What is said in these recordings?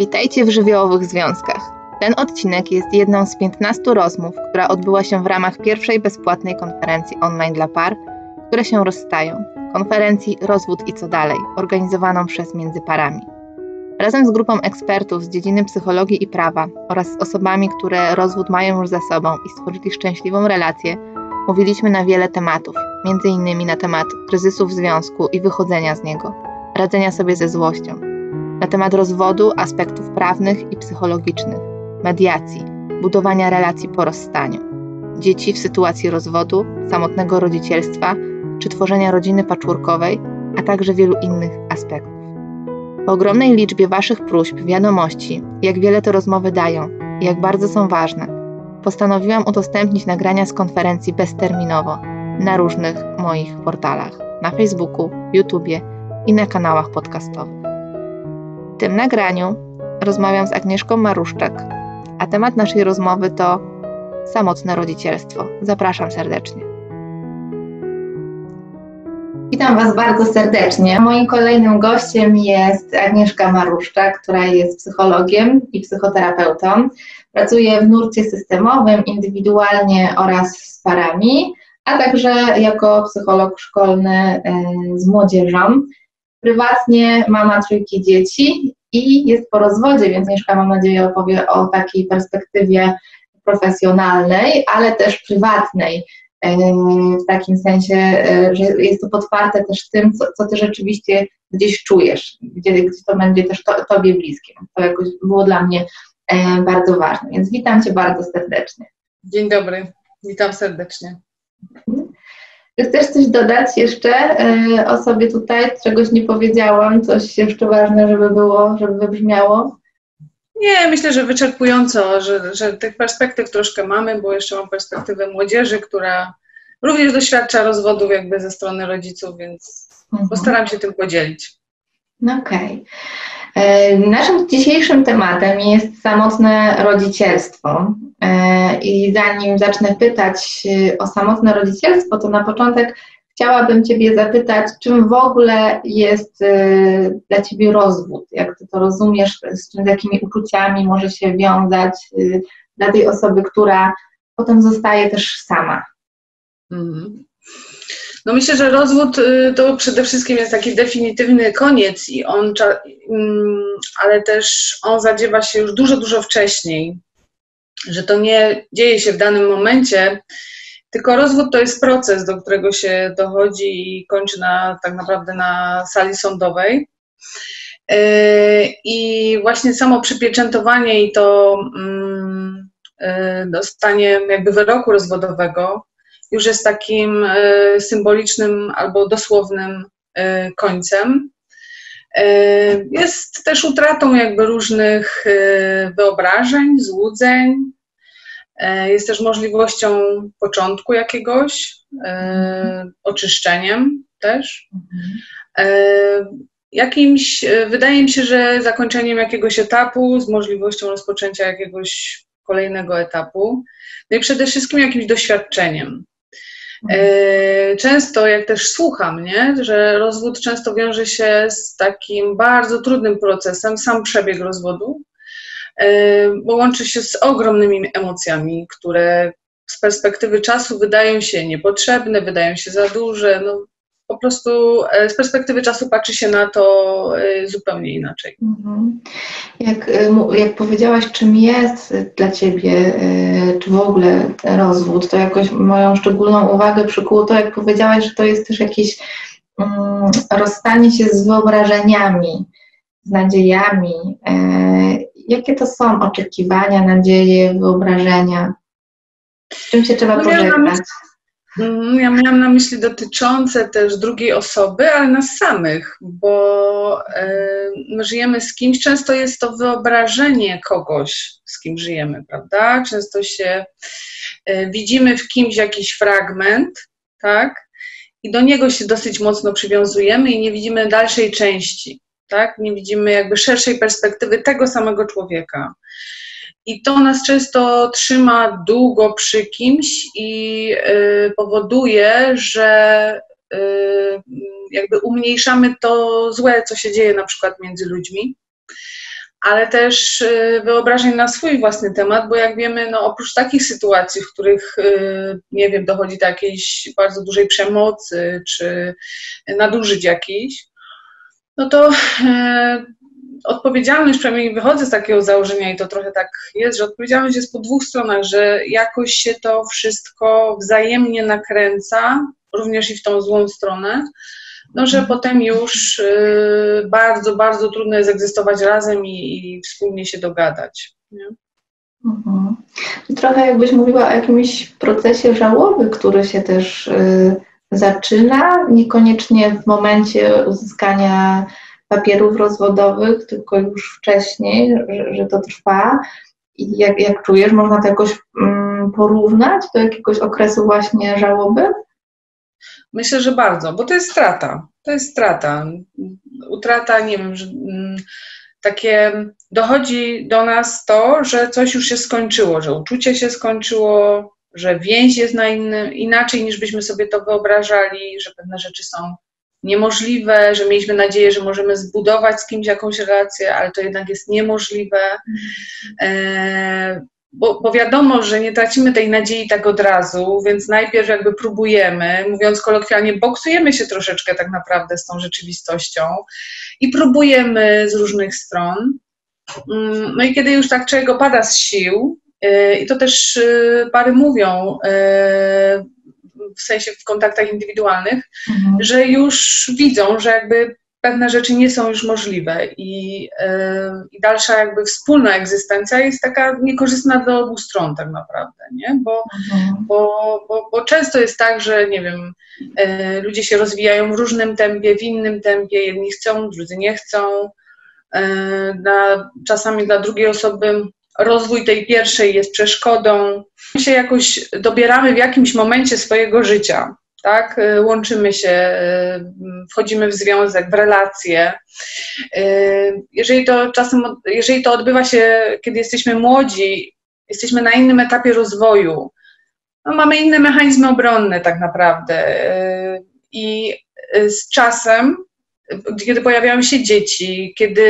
Witajcie w żywiołowych związkach. Ten odcinek jest jedną z 15 rozmów, która odbyła się w ramach pierwszej bezpłatnej konferencji online dla par, które się rozstają. Konferencji Rozwód i co dalej, organizowaną przez Między Parami. Razem z grupą ekspertów z dziedziny psychologii i prawa oraz z osobami, które rozwód mają już za sobą i stworzyli szczęśliwą relację, mówiliśmy na wiele tematów, innymi na temat kryzysu w związku i wychodzenia z niego, radzenia sobie ze złością, na temat rozwodu, aspektów prawnych i psychologicznych, mediacji, budowania relacji po rozstaniu, dzieci w sytuacji rozwodu, samotnego rodzicielstwa czy tworzenia rodziny patchworkowej, a także wielu innych aspektów. Po ogromnej liczbie Waszych próśb, wiadomości, jak wiele te rozmowy dają i jak bardzo są ważne, postanowiłam udostępnić nagrania z konferencji bezterminowo na różnych moich portalach na Facebooku, YouTubie i na kanałach podcastowych. Tym nagraniu rozmawiam z Agnieszką Maruszczak, a temat naszej rozmowy to samotne rodzicielstwo. Zapraszam serdecznie. Witam Was bardzo serdecznie. Moim kolejnym gościem jest Agnieszka Maruszczak, która jest psychologiem i psychoterapeutą. Pracuje w nurcie systemowym, indywidualnie oraz z parami, a także jako psycholog szkolny e, z młodzieżą. Prywatnie mama trójki dzieci i jest po rozwodzie, więc Agnieszka mam nadzieję opowie o takiej perspektywie profesjonalnej, ale też prywatnej w takim sensie, e, że jest to podparte też tym, co, co ty rzeczywiście gdzieś czujesz, gdzie, gdzie to będzie też to, tobie bliskie. To jakoś było dla mnie e, bardzo ważne, więc witam cię bardzo serdecznie. Dzień dobry, witam serdecznie. Czy chcesz coś dodać jeszcze e, o sobie tutaj, czegoś nie powiedziałam, coś jeszcze ważne, żeby było, żeby wybrzmiało? Nie, myślę, że wyczerpująco, że, że tych perspektyw troszkę mamy, bo jeszcze mam perspektywę młodzieży, która również doświadcza rozwodów jakby ze strony rodziców, więc mhm. postaram się tym podzielić. Okej. Okay. Naszym dzisiejszym tematem jest samotne rodzicielstwo. E, I zanim zacznę pytać e, o samotne rodzicielstwo, to na początek chciałabym Ciebie zapytać, czym w ogóle jest dla Ciebie rozwód? Jak Ty to rozumiesz, z, czym, z jakimi uczuciami może się wiązać dla tej osoby, która potem zostaje też sama? Mhm. No myślę, że rozwód y, to przede wszystkim jest taki definitywny koniec i on, mm, ale też on zadziewa się już dużo, dużo wcześniej, że to nie dzieje się w danym momencie, tylko rozwód to jest proces, do którego się dochodzi i kończy na, tak naprawdę na sali sądowej. E, I właśnie samo przypieczętowanie i to mm, e, dostanie jakby wyroku rozwodowego już jest takim e, symbolicznym albo dosłownym końcem. Jest też utratą jakby różnych wyobrażeń, złudzeń, E, jest też możliwością początku jakiegoś, e, oczyszczeniem też. E, jakimś, wydaje mi się, że zakończeniem jakiegoś etapu z możliwością rozpoczęcia jakiegoś kolejnego etapu. No i przede wszystkim jakimś doświadczeniem. Często, jak też słucham, nie, że rozwód często wiąże się z takim bardzo trudnym procesem, sam przebieg rozwodu, E, bo łączy się z ogromnymi emocjami, które z perspektywy czasu wydają się niepotrzebne, wydają się za duże. No, po prostu e, z perspektywy czasu patrzy się na to e, zupełnie inaczej. Mhm. Jak, jak powiedziałaś, czym jest dla Ciebie, czy w ogóle rozwód, to jakoś moją szczególną uwagę przykuło to, jak powiedziałaś, że to jest też jakieś um, rozstanie się z wyobrażeniami, z nadziejami. Jakie to są oczekiwania, nadzieje, wyobrażenia? Z czym się trzeba no pożegnać? Mhm, ja miałam na myśli dotyczące też drugiej osoby, ale nas samych, bo my żyjemy z kimś, często jest to wyobrażenie kogoś, z kim żyjemy, prawda? Często się e, widzimy w kimś jakiś fragment, tak? I do niego się dosyć mocno przywiązujemy i nie widzimy dalszej części tak? Nie widzimy jakby szerszej perspektywy tego samego człowieka. I to nas często trzyma długo przy kimś i y, powoduje, że y, jakby umniejszamy to złe, co się dzieje na przykład między ludźmi. ale też y, wyobrażeń na swój własny temat, bo jak wiemy, no oprócz takich sytuacji, w których, nie wiem, dochodzi do jakiejś bardzo dużej przemocy czy nadużyć jakichś, no to odpowiedzialność, przynajmniej wychodzę z takiego założenia i to trochę tak jest, że odpowiedzialność jest po dwóch stronach, że jakoś się to wszystko wzajemnie nakręca, również i w tą złą stronę, no że potem już y, bardzo, bardzo trudno jest egzystować razem i, i wspólnie się dogadać. Nie? Mhm. Trochę jakbyś mówiła o jakimś procesie żałoby, który się też y, zaczyna, niekoniecznie w momencie uzyskania papierów rozwodowych, tylko już wcześniej, że, że to trwa. I jak, jak czujesz, można to jakoś mm, porównać do jakiegoś okresu właśnie żałoby? Myślę, że bardzo, bo to jest strata. To jest strata. Utrata, nie wiem, że, mm, takie dochodzi do nas to, że coś już się skończyło, że uczucie się skończyło, że więź jest na innym, inaczej niż byśmy sobie to wyobrażali, że pewne rzeczy są niemożliwe, że mieliśmy nadzieję, że możemy zbudować z kimś jakąś relację, ale to jednak jest niemożliwe. E, bo, bo, wiadomo, że nie tracimy tej nadziei tak od razu, więc najpierw jakby próbujemy, mówiąc kolokwialnie, boksujemy się troszeczkę tak naprawdę z tą rzeczywistością i próbujemy z różnych stron. Mm, no i kiedy już tak czego pada z sił, e, i to też e, pary mówią, w sensie w kontaktach indywidualnych, mhm. że już widzą, że jakby pewne rzeczy nie są już możliwe i, yy, i, dalsza jakby wspólna egzystencja jest taka niekorzystna dla obu stron tak naprawdę, nie? Bo, mhm. bo, bo, bo, często jest tak, że nie wiem, yy, ludzie się rozwijają w różnym tempie, w innym tempie, jedni chcą, drudzy nie chcą. Yy, dla, czasami dla drugiej osoby rozwój tej pierwszej jest przeszkodą. My się jakoś dobieramy w jakimś momencie swojego życia, tak? Y, łączymy się, y, wchodzimy w związek, w relacje. Y, jeżeli to czasem, jeżeli to odbywa się, kiedy jesteśmy młodzi, jesteśmy na innym etapie rozwoju, no mamy inne mechanizmy obronne tak naprawdę. I z czasem kiedy pojawiają się dzieci, kiedy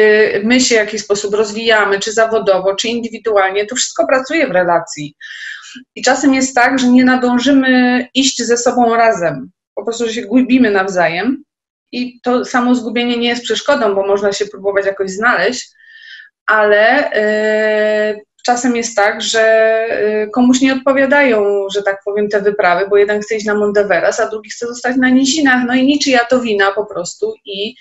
my się w jakiś sposób rozwijamy, czy zawodowo, czy indywidualnie, to wszystko pracuje w relacji. I czasem jest tak, że nie nadążymy iść ze sobą razem, po prostu, że się gubimy nawzajem. I to samo zgubienie nie jest przeszkodą, bo można się próbować jakoś znaleźć, ale yy, czasem jest tak, że y, komuś nie odpowiadają, że tak powiem, te wyprawy, bo jeden chce iść na Monteveres, a drugi chce zostać na nizinach, no i niczyja to wina po prostu i,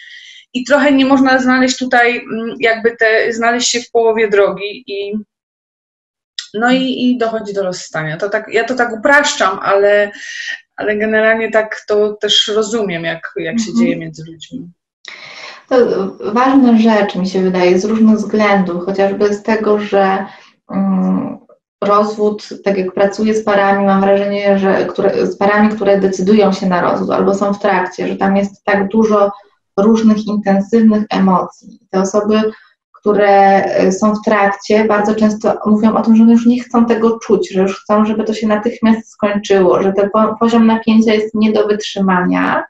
i trochę nie można znaleźć tutaj mm, jakby te, znaleźć się w połowie drogi i no i, i dochodzi do rozstania. To tak, ja to tak upraszczam, ale, ale generalnie tak to też rozumiem, jak, jak się mhm. dzieje między ludźmi. To ważna rzecz, mi się wydaje, z różnych względów, chociażby z tego, że rozwód, tak jak pracuję z parami, mam wrażenie, że które, z parami, które decydują się na rozwód albo są w trakcie, że tam jest tak dużo różnych intensywnych emocji. Te osoby, które y, są w trakcie, bardzo często mówią o tym, że już nie chcą tego czuć, że już chcą, żeby to się natychmiast skończyło, że ten poziom napięcia jest nie do wytrzymania.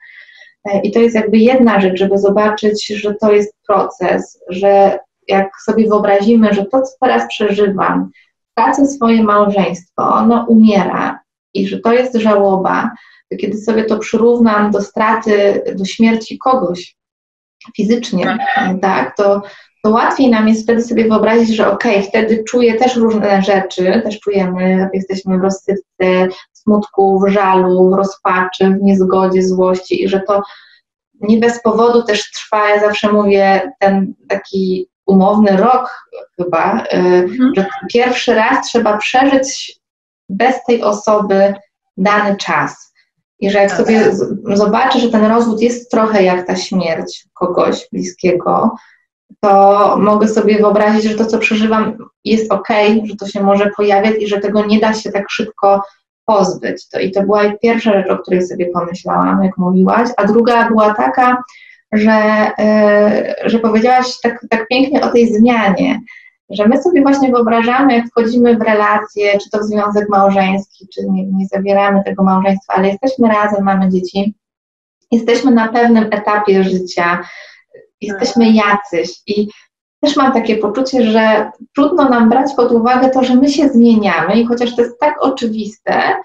E, I to jest jakby jedna rzecz, żeby zobaczyć, że to jest proces, że jak sobie wyobrazimy, że to, co teraz przeżywam, tracę swoje małżeństwo, ono umiera i że to jest żałoba, to kiedy sobie to przyrównam do straty, do śmierci kogoś fizycznie, tak, tak to, to łatwiej nam jest wtedy sobie wyobrazić, że okej, okay, wtedy czuję też różne rzeczy, też czujemy, jesteśmy w rozsypce, smutku, w żalu, w rozpaczy, w niezgodzie, złości i że to nie bez powodu też trwa, ja zawsze mówię, ten taki umowny rok chyba, y, mhm. że pierwszy raz trzeba przeżyć bez tej osoby dany czas. I że jak tak. sobie zobaczę, że ten rozwód jest trochę jak ta śmierć kogoś bliskiego, to mogę sobie wyobrazić, że to, co przeżywam, jest ok, że to się może pojawiać i że tego nie da się tak szybko pozbyć. To, I to była pierwsza rzecz, o której sobie pomyślałam, jak mówiłaś, a druga była taka, że, e, że powiedziałaś tak, tak pięknie o tej zmianie, że my sobie właśnie wyobrażamy, jak wchodzimy w relacje, czy to w związek małżeński, czy nie, nie zawieramy tego małżeństwa, ale jesteśmy razem, mamy dzieci, jesteśmy na pewnym etapie życia, jesteśmy jacyś i też mam takie poczucie, że trudno nam brać pod uwagę to, że my się zmieniamy i chociaż to jest tak oczywiste,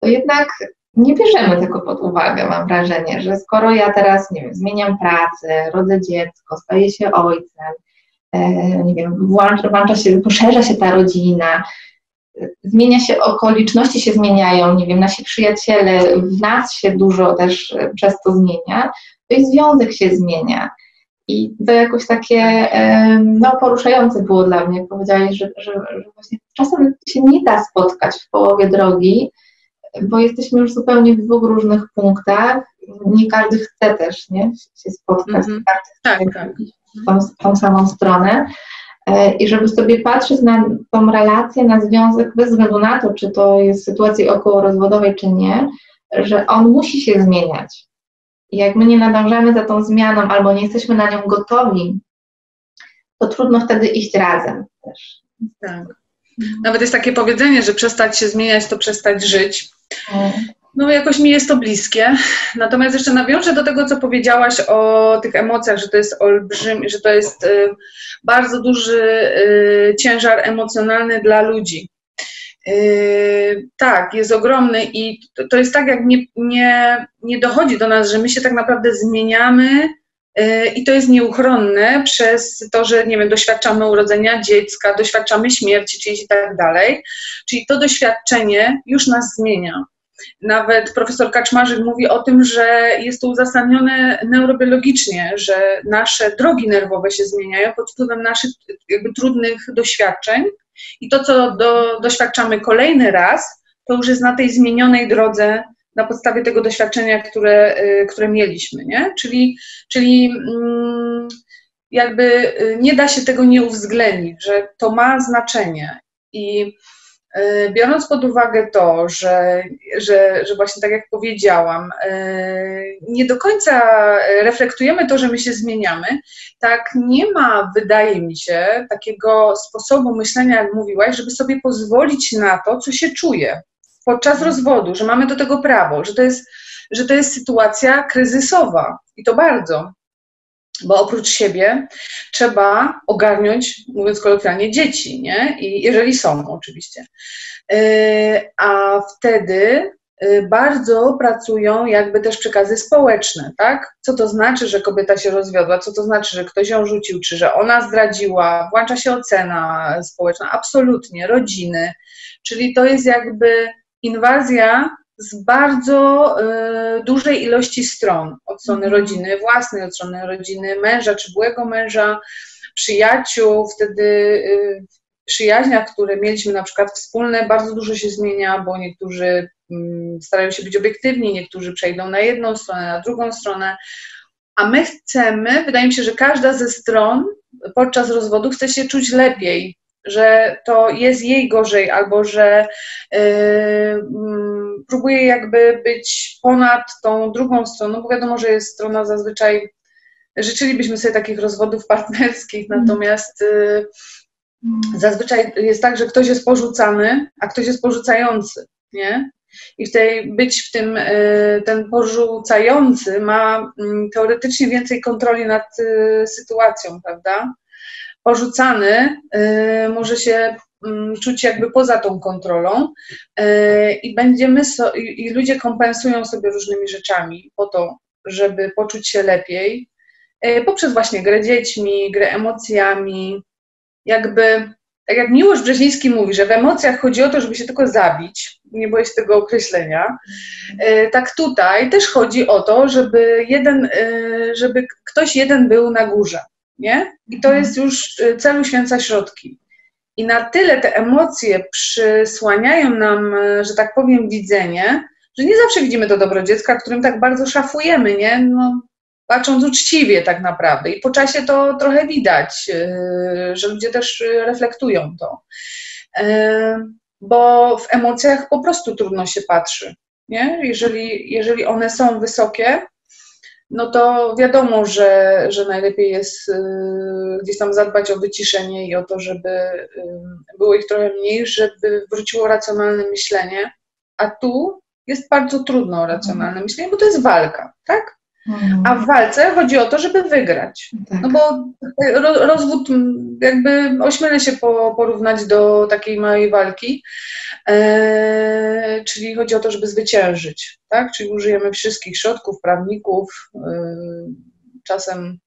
to jednak nie bierzemy tego pod uwagę, mam wrażenie, że skoro ja teraz, nie wiem, zmieniam pracę, rodzę dziecko, staję się ojcem, e, nie wiem, włącza, włącza się, poszerza się ta rodzina, zmienia się, okoliczności się zmieniają, nie wiem, nasi przyjaciele, w nas się dużo też e, przez to zmienia, to i związek się zmienia. I to jakoś takie no, poruszające było dla mnie. Powiedziałeś, że, że, że właśnie czasem się nie da spotkać w połowie drogi, bo jesteśmy już zupełnie w dwóch różnych punktach. Nie każdy chce też nie, się spotkać, mm -hmm. każdy chce tak, tak. W tą, tą samą stronę. E, I żeby sobie patrzeć na tą relację, na związek, bez względu na to, czy to jest w sytuacji okołorozwodowej, czy nie, że on musi się zmieniać. I jak my nie nadążamy za tą zmianą albo nie jesteśmy na nią gotowi, to trudno wtedy iść razem też. Tak. Nawet jest takie powiedzenie, że przestać się zmieniać to przestać żyć. No, jakoś mi jest to bliskie. Natomiast jeszcze nawiążę do tego, co powiedziałaś o tych emocjach, że to jest olbrzymi, że to jest y, bardzo duży y, ciężar emocjonalny dla ludzi. Y, tak, jest ogromny i to, to jest tak, jak nie, nie, nie dochodzi do nas, że my się tak naprawdę zmieniamy i to jest nieuchronne przez to, że nie wiem, doświadczamy urodzenia dziecka, doświadczamy śmierci czyjś i tak dalej. Czyli to doświadczenie już nas zmienia. Nawet profesor Kaczmarzyk mówi o tym, że jest to uzasadnione neurobiologicznie, że nasze drogi nerwowe się zmieniają pod wpływem naszych jakby trudnych doświadczeń i to, co do, doświadczamy kolejny raz, to już jest na tej zmienionej drodze na podstawie tego doświadczenia, które, y, które mieliśmy, nie? Czyli, czyli mm, jakby y, nie da się tego nie uwzględnić, że to ma znaczenie i E, biorąc pod uwagę to, że, że, że właśnie tak jak powiedziałam, nie do końca reflektujemy to, że my się zmieniamy, tak nie ma, wydaje mi się, takiego sposobu myślenia, jak mówiłaś, żeby sobie pozwolić na to, co się czuje podczas mhm. rozwodu, że mamy do tego prawo, że to jest, że to jest sytuacja kryzysowa i to bardzo bo oprócz siebie trzeba ogarnąć, mówiąc kolokwialnie, dzieci, nie? I jeżeli są, oczywiście. Y, a wtedy y, bardzo pracują jakby też przekazy społeczne, tak? Co to znaczy, że kobieta się rozwiodła, co to znaczy, że ktoś ją rzucił, czy że ona zdradziła, włącza się ocena społeczna, absolutnie, rodziny, czyli to jest jakby inwazja z bardzo y, dużej ilości stron, od strony mhm. rodziny własnej, od strony rodziny męża czy byłego męża, przyjaciół, wtedy y, przyjaźniach, które mieliśmy na przykład wspólne, bardzo dużo się zmienia, bo niektórzy y, starają się być obiektywni, niektórzy przejdą na jedną stronę, na drugą stronę, a my chcemy, wydaje mi się, że każda ze stron podczas rozwodu chce się czuć lepiej, że to jest jej gorzej, albo że yy, próbuje jakby być ponad tą drugą stroną, bo wiadomo, że jest strona zazwyczaj, życzylibyśmy sobie takich rozwodów partnerskich, mm. natomiast yy, zazwyczaj jest tak, że ktoś jest porzucany, a ktoś jest porzucający, nie? I w tej, być w tym, y, ten porzucający ma mm, teoretycznie więcej kontroli nad y, sytuacją, prawda? Porzucany y, może się mm, czuć jakby poza tą kontrolą y, i będziemy so, i ludzie kompensują sobie różnymi rzeczami po to, żeby poczuć się lepiej, y, poprzez właśnie grę dziećmi, grę emocjami, jakby tak jak Miłosz Brzeziński mówi, że w emocjach chodzi o to, żeby się tylko zabić, nie boję się tego określenia, tak tutaj też chodzi o to, żeby jeden, żeby ktoś jeden był na górze nie? I to mhm. jest już y, celu święca środki. I na tyle te emocje przysłaniają nam, y, że tak powiem, widzenie, że nie zawsze widzimy to dobro dziecka, którym tak bardzo szafujemy, nie? No, patrząc uczciwie tak naprawdę. I po czasie to trochę widać, y, że ludzie też reflektują to. Bo w emocjach po prostu trudno się patrzy. Nie? Jeżeli, jeżeli one są wysokie, no to wiadomo, że, że najlepiej jest y, gdzieś tam zadbać o wyciszenie i o to, żeby y, było ich trochę mniej, żeby wróciło racjonalne myślenie. A tu jest bardzo trudno racjonalne mhm. myślenie, bo to jest walka, tak? Mhm. A w walce chodzi o to, żeby wygrać. Tak. No bo rozwód, jakby ośmielę się porównać do takiej małej walki, e, czyli chodzi o to, żeby zwyciężyć, tak? Czyli użyjemy wszystkich środków, prawników, e, czasem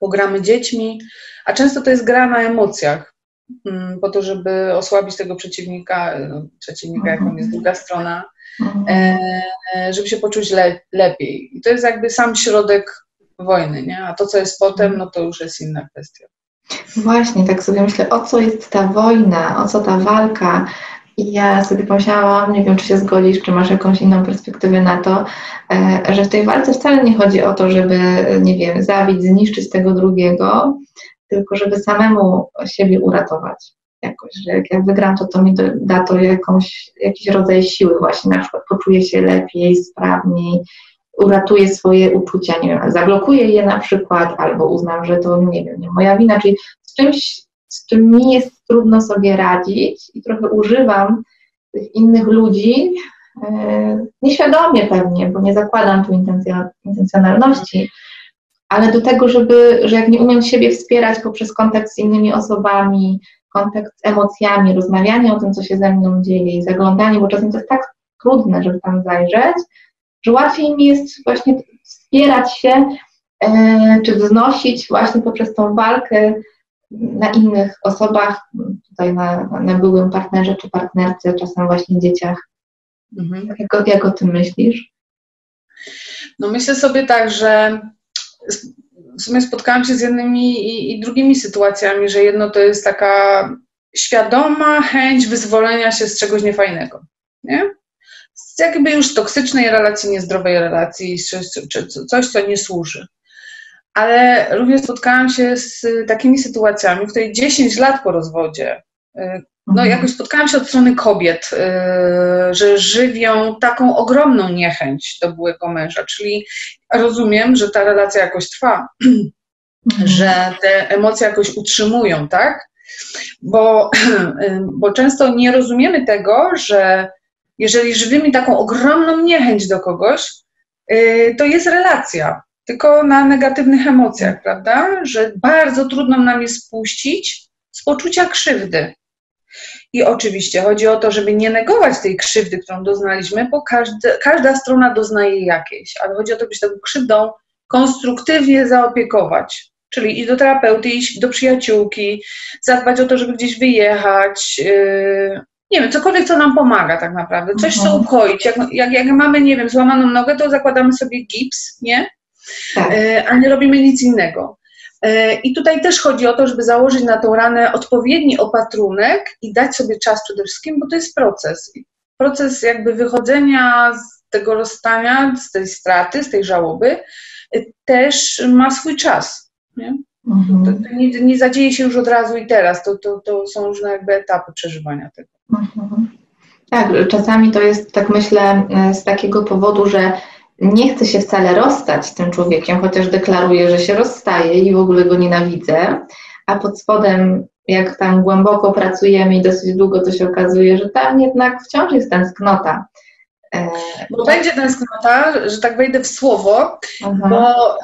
pogramy dziećmi, a często to jest gra na emocjach, po to, żeby osłabić tego przeciwnika, no, przeciwnika, jaką jest mhm. druga strona, mhm. e, żeby się poczuć le lepiej. I to jest jakby sam środek wojny, nie? A to, co jest potem, no to już jest inna kwestia. Właśnie, tak sobie myślę, o co jest ta wojna, o co ta walka, i ja sobie pomyślałam, nie wiem, czy się zgodzisz, czy masz jakąś inną perspektywę na to, e, że w tej walce wcale nie chodzi o to, żeby, nie wiem, zabić, zniszczyć tego drugiego, tylko żeby samemu siebie uratować jakoś, że jak ja wygram, to to mi da to jakąś, jakiś rodzaj siły właśnie, na przykład poczuję się lepiej, sprawniej, uratuję swoje uczucia, nie wiem, zablokuję je na przykład, albo uznam, że to, nie wiem, nie moja wina, czyli z czymś z czym mi jest trudno sobie radzić i trochę używam tych innych ludzi, e, nieświadomie pewnie, bo nie zakładam tu intencjonalności, ale do tego, żeby, że jak nie umiem siebie wspierać poprzez kontakt z innymi osobami, kontakt z emocjami, rozmawianie o tym, co się ze mną dzieje i zaglądanie, bo czasem to jest tak trudne, żeby tam zajrzeć, że łatwiej mi jest właśnie wspierać się, e, czy wznosić właśnie poprzez tą walkę na innych osobach, tutaj na, na byłym partnerze czy partnerce, czasem właśnie dzieciach. Mhm. Jak, jak o tym myślisz? No myślę sobie tak, że w sumie spotkałam się z jednymi i, i drugimi sytuacjami, że jedno to jest taka świadoma chęć wyzwolenia się z czegoś niefajnego, nie? Z jakby już toksycznej relacji, niezdrowej relacji, czy, coś, co nie służy ale również spotkałam się z takimi sytuacjami, w której 10 lat po rozwodzie, y, no mhm. jakoś spotkałam się od strony kobiet, y, że żywią taką ogromną niechęć do byłego męża, czyli rozumiem, że ta relacja jakoś trwa, mhm. że te emocje jakoś utrzymują, tak? Bo, y, bo często nie rozumiemy tego, że jeżeli żywimy taką ogromną niechęć do kogoś, to jest relacja tylko na negatywnych emocjach, prawda? Że bardzo trudno nam jest spuścić z poczucia krzywdy. I oczywiście chodzi o to, żeby nie negować tej krzywdy, którą doznaliśmy, bo każdy, każda strona doznaje jakiejś, ale chodzi o to, żeby się tą krzywdą konstruktywnie zaopiekować. Czyli iść do terapeuty, iść do przyjaciółki, zadbać o to, żeby gdzieś wyjechać, yy, nie wiem, cokolwiek, co nam pomaga tak naprawdę, coś, co mhm. ukoić. Jak, jak, jak mamy, nie wiem, złamaną nogę, to zakładamy sobie gips, nie? tak. E, a nie robimy nic innego. E, I tutaj też chodzi o to, żeby założyć na tą ranę odpowiedni opatrunek i dać sobie czas przede wszystkim, bo to jest proces. Proces jakby wychodzenia z tego rozstania, z tej straty, z tej żałoby, e, też ma swój czas. Nie? Mhm. To, to nie, nie, zadzieje się już od razu i teraz, to, to, to są różne jakby etapy przeżywania tego. Mhm. Tak, czasami to jest, tak myślę, z takiego powodu, że nie chcę się wcale rozstać z tym człowiekiem, chociaż deklaruję, że się rozstaję i w ogóle go nienawidzę, a pod spodem, jak tam głęboko pracujemy i dosyć długo, to się okazuje, że tam jednak wciąż jest tęsknota. E, bo będzie tęsknota, że tak wejdę w słowo, bo,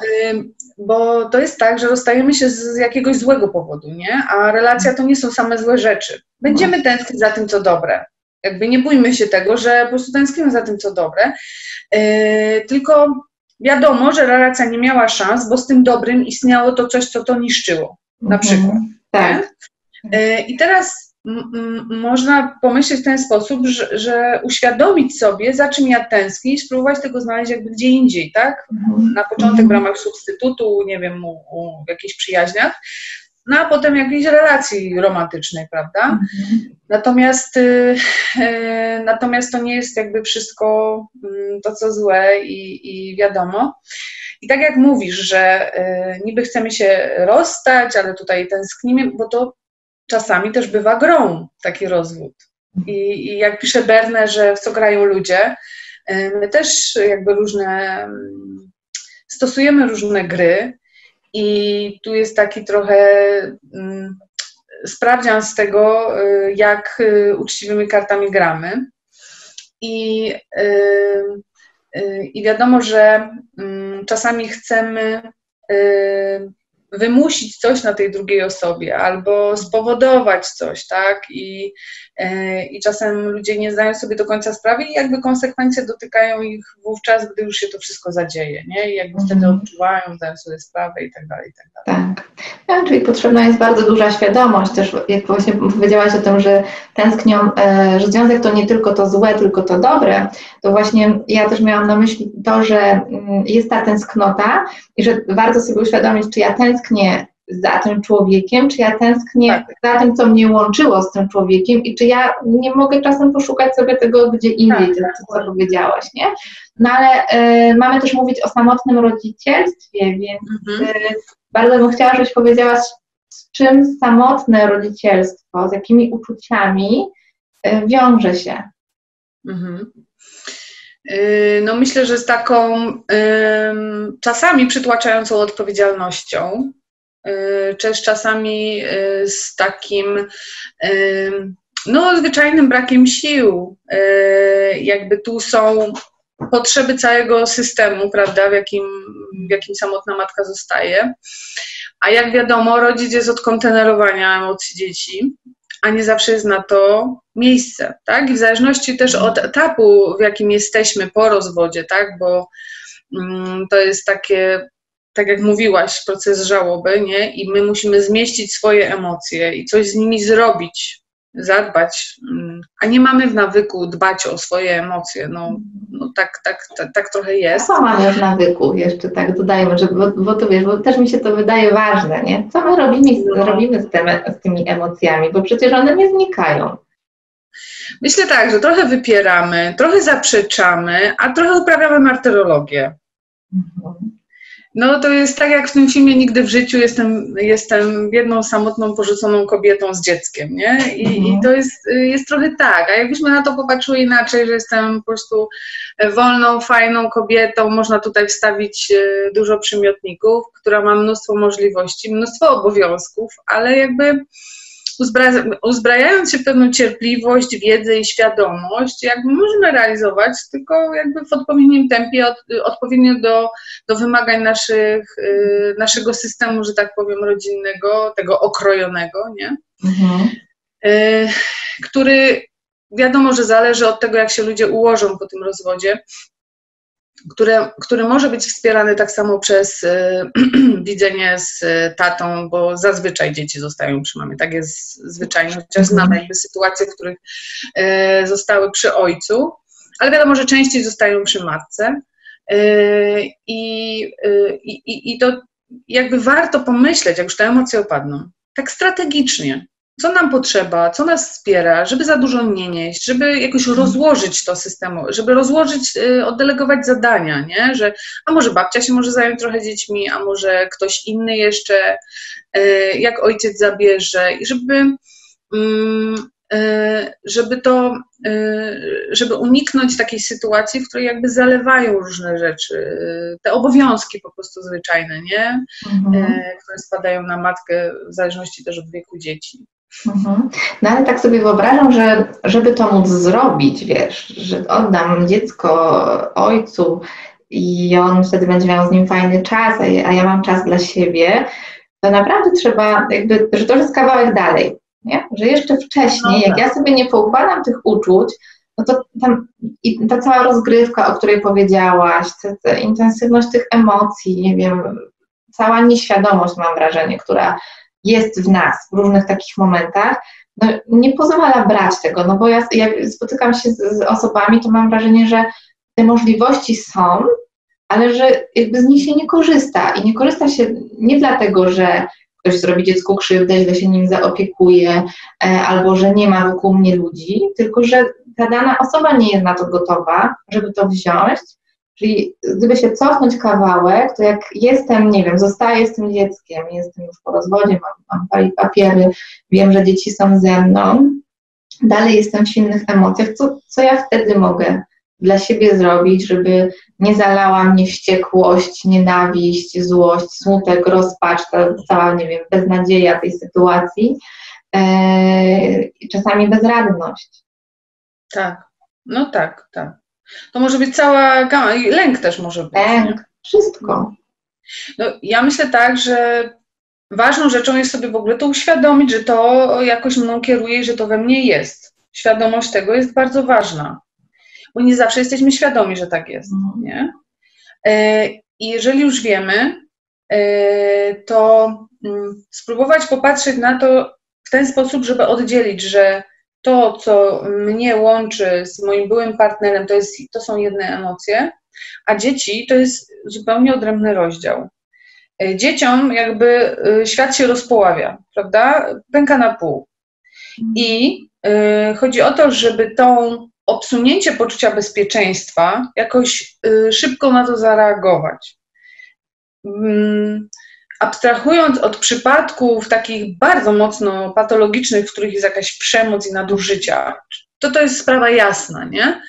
bo to jest tak, że rozstajemy się z jakiegoś złego powodu, nie? A relacja to nie są same złe rzeczy. Będziemy no. tęsknić za tym, co dobre. Jakby nie bójmy się tego, że po prostu tęsknimy za tym, co dobre. Yy, tylko wiadomo, że relacja nie miała szans, bo z tym dobrym istniało to coś, co to niszczyło. Na mhm. przykład. Tak. Yy, I teraz można pomyśleć w ten sposób, że, że, uświadomić sobie, za czym ja tęsknię i spróbować tego znaleźć jakby gdzie indziej, tak? Mhm. Na początek w ramach substytutu, nie wiem, u, u w jakichś przyjaźniach, no a potem jakiejś relacji romantycznej, prawda? Mhm. Natomiast, y, y, natomiast to nie jest jakby wszystko y, to, co złe i, i wiadomo. I tak jak mówisz, że y, niby chcemy się rozstać, ale tutaj tęsknimy, bo to czasami też bywa grą taki rozwód. I, i jak pisze Berne, że w co grają ludzie, y, my też jakby różne, mm, stosujemy różne gry, i tu jest taki trochę mm, sprawdzian z tego, y, jak y, uczciwymi kartami gramy. I, y, i wiadomo, że mm, czasami chcemy wymusić coś na tej drugiej osobie albo spowodować coś, tak? I, I czasem ludzie nie zdają sobie do końca sprawy i jakby konsekwencje dotykają ich wówczas, gdy już się to wszystko zadzieje, nie? I jakby wtedy mhm. odczuwają, zdają sobie sprawę i tak dalej, i tak dalej. Tak. Ja, czyli potrzebna jest bardzo duża świadomość też, jak właśnie powiedziałaś o tym, że tęsknią, e, że związek to nie tylko to złe, tylko to dobre, to właśnie ja też miałam na myśli to, że mm, jest ta tęsknota i że warto sobie uświadomić, czy ja tęsknię za tym człowiekiem, czy ja tęsknię tak. za tym, co mnie łączyło z tym człowiekiem i czy ja nie mogę czasem poszukać sobie tego gdzie indziej, tak, co, co powiedziałaś, nie? No ale y, mamy też mówić o samotnym rodzicielstwie, więc mhm. y, bardzo bym chciała, żebyś powiedziała, z czym samotne rodzicielstwo, z jakimi uczuciami y, wiąże się. Mhm. No myślę, że z taką czasami przytłaczającą odpowiedzialnością, y, czy z czasami y, z takim no, zwyczajnym brakiem sił. Jakby tu są potrzeby całego systemu, prawda, w jakim, w jakim samotna matka zostaje. A jak wiadomo, rodzic jest od kontenerowania emocji dzieci a nie zawsze jest na to miejsce, tak? I w zależności też od etapu, w jakim jesteśmy po rozwodzie, tak? Bo mm, to jest takie, tak jak mówiłaś, proces żałoby, nie? I my musimy zmieścić swoje emocje i coś z nimi zrobić, zadbać, mm, a nie mamy w nawyku dbać o swoje emocje. No, no tak, tak, tak, tak trochę jest. Co mamy w nawyku, jeszcze tak dodajmy, że, bo, bo to wiesz, bo też mi się to wydaje ważne, nie? Co my robimy, no. robimy z, tymi, z tymi emocjami, bo przecież one nie znikają. Myślę tak, że trochę wypieramy, trochę zaprzeczamy, a trochę uprawiamy martyrologię. Mhm. No to jest tak jak w tym filmie Nigdy w życiu jestem, jestem jedną samotną, porzuconą kobietą z dzieckiem, nie? I, mhm. i to jest, jest trochę tak, a jakbyśmy na to popatrzyły inaczej, że jestem po prostu wolną, fajną kobietą, można tutaj wstawić e, dużo przymiotników, która ma mnóstwo możliwości, mnóstwo obowiązków, ale jakby uzbrajając się w pewną cierpliwość, wiedzę i świadomość, jakby możemy realizować, tylko jakby w odpowiednim tempie, od, odpowiednio do, do wymagań naszych, y, naszego systemu, że tak powiem, rodzinnego, tego okrojonego, nie? Mhm. Y, który wiadomo, że zależy od tego, jak się ludzie ułożą po tym rozwodzie, które, który może być wspierany tak samo przez y, widzenie z tatą, bo zazwyczaj dzieci zostają przy mamie. Tak jest zwyczajnie, chociaż znamy mhm. jakby sytuacje, w których y, zostały przy ojcu, ale wiadomo, że częściej zostają przy matce. Y, I, i, I to jakby warto pomyśleć, jak już te emocje opadną, tak strategicznie, co nam potrzeba, co nas wspiera, żeby za dużo nie nieść, żeby jakoś mhm. rozłożyć to systemu, żeby rozłożyć, y, oddelegować zadania, nie? Że a może babcia się może zająć trochę dziećmi, a może ktoś inny jeszcze, y, jak ojciec zabierze i żeby mm, y, żeby to, żeby uniknąć takiej sytuacji, w której jakby zalewają różne rzeczy, te obowiązki po prostu zwyczajne, nie? Mhm. Które spadają na matkę w zależności też od wieku dzieci. Mhm. No ale tak sobie wyobrażam, że żeby to móc zrobić, wiesz, że oddam dziecko ojcu i on wtedy będzie miał z nim fajny czas, a ja mam czas dla siebie, to naprawdę trzeba, jakby, że to jest kawałek dalej, nie? że jeszcze wcześniej, jak ja sobie nie poukładam tych uczuć, no to tam i ta cała rozgrywka, o której powiedziałaś, ta, ta intensywność tych emocji, nie wiem, cała nieświadomość mam wrażenie, która jest w nas w różnych takich momentach, no, nie pozwala brać tego, no bo ja jak spotykam się z, z osobami, to mam wrażenie, że te możliwości są, ale że jakby z nich się nie korzysta. I nie korzysta się nie dlatego, że ktoś zrobi dziecku krzywdę, źle się nim zaopiekuje, e, albo że nie ma wokół mnie ludzi, tylko że ta dana osoba nie jest na to gotowa, żeby to wziąć Czyli gdyby się cofnąć kawałek, to jak jestem, nie wiem, zostaję z tym dzieckiem, jestem już po rozwodzie, mam, mam papiery, wiem, że dzieci są ze mną, dalej jestem w silnych emocjach, co, co ja wtedy mogę dla siebie zrobić, żeby nie zalała mnie wściekłość, nienawiść, złość, smutek, rozpacz, ta cała, nie wiem, beznadzieja tej sytuacji, yy, czasami bezradność. Tak, no tak, tak. To może być cała gama, i lęk też może być. Lęk, wszystko. No, ja myślę tak, że ważną rzeczą jest sobie w ogóle to uświadomić, że to jakoś mną kieruje i że to we mnie jest. Świadomość tego jest bardzo ważna, bo nie zawsze jesteśmy świadomi, że tak jest. Mhm. Nie? E, I jeżeli już wiemy, e, to mm, spróbować popatrzeć na to w ten sposób, żeby oddzielić, że to, co mnie łączy z moim byłym partnerem, to, jest, to są jedne emocje, a dzieci to jest zupełnie odrębny rozdział. E, dzieciom jakby świat się rozpoławia, prawda? Pęka na pół. I chodzi o to, żeby tą obsunięcie poczucia bezpieczeństwa, jakoś y, szybko na to zareagować. Mm, abstrahując od przypadków takich bardzo mocno patologicznych, w których jest jakaś przemoc i nadużycia, to to jest sprawa jasna, nie?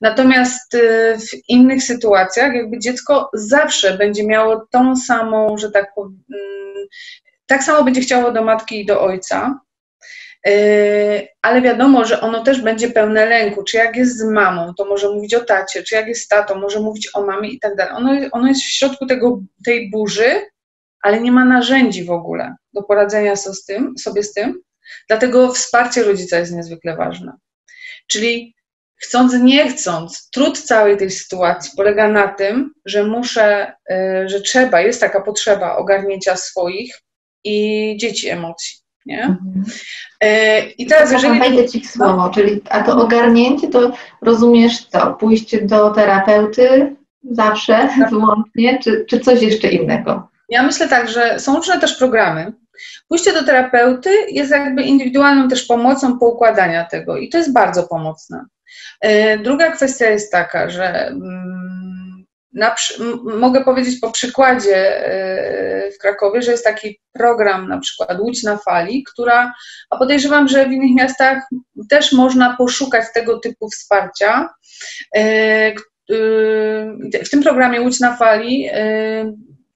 Natomiast y, w innych sytuacjach, jakby dziecko zawsze będzie miało tą samą, że tak powiem, mm, tak samo będzie chciało do matki i do ojca, Yy, ale wiadomo, że ono też będzie pełne lęku. Czy jak jest z mamą, to może mówić o tacie, czy jak jest z tatą, może mówić o mamie i tak dalej. Ono jest w środku tego, tej burzy, ale nie ma narzędzi w ogóle do poradzenia sobie z tym. Dlatego wsparcie rodzica jest niezwykle ważne. Czyli chcąc, nie chcąc, trud całej tej sytuacji polega na tym, że muszę, yy, że trzeba, jest taka potrzeba ogarnięcia swoich i dzieci emocji nie? Mhm. E, I teraz, jeżeli... Wejdę Ci w słowo, czyli, a to ogarnięcie to rozumiesz co? Pójście do terapeuty zawsze, tak. wyłącznie, czy, czy coś jeszcze innego? Ja myślę tak, że są różne też programy. Pójście do terapeuty jest jakby indywidualną też pomocą poukładania tego i to jest bardzo pomocne. E, druga kwestia jest taka, że mm, na, mogę powiedzieć po przykładzie e, w Krakowie, że jest taki program, na przykład Łódź na fali, która, a podejrzewam, że w innych miastach też można poszukać tego typu wsparcia. E, e, w tym programie Łódź na fali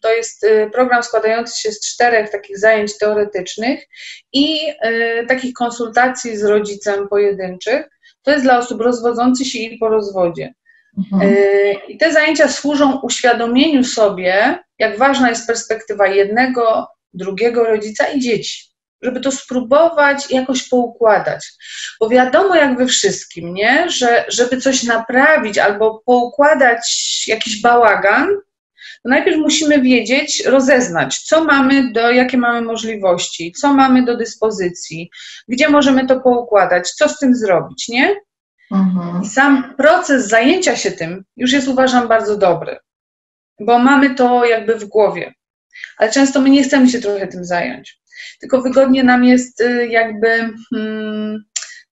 to jest program składający się z czterech takich zajęć teoretycznych i takich konsultacji z rodzicem pojedynczych. To jest dla osób rozwodzących się i po rozwodzie. Mhm. Y, I te zajęcia służą uświadomieniu sobie, jak ważna jest perspektywa jednego, drugiego rodzica i dzieci. Żeby to spróbować jakoś poukładać. Bo wiadomo, jak we wszystkim, nie? że żeby coś naprawić albo poukładać jakiś bałagan, to najpierw musimy wiedzieć, rozeznać, co mamy, do, jakie mamy możliwości, co mamy do dyspozycji, gdzie możemy to poukładać, co z tym zrobić, nie? Mhm. I sam proces zajęcia się tym już jest, uważam, bardzo dobry, bo mamy to jakby w głowie. Ale często my nie chcemy się trochę tym zająć. Tylko wygodnie nam jest y, jakby. Hmm,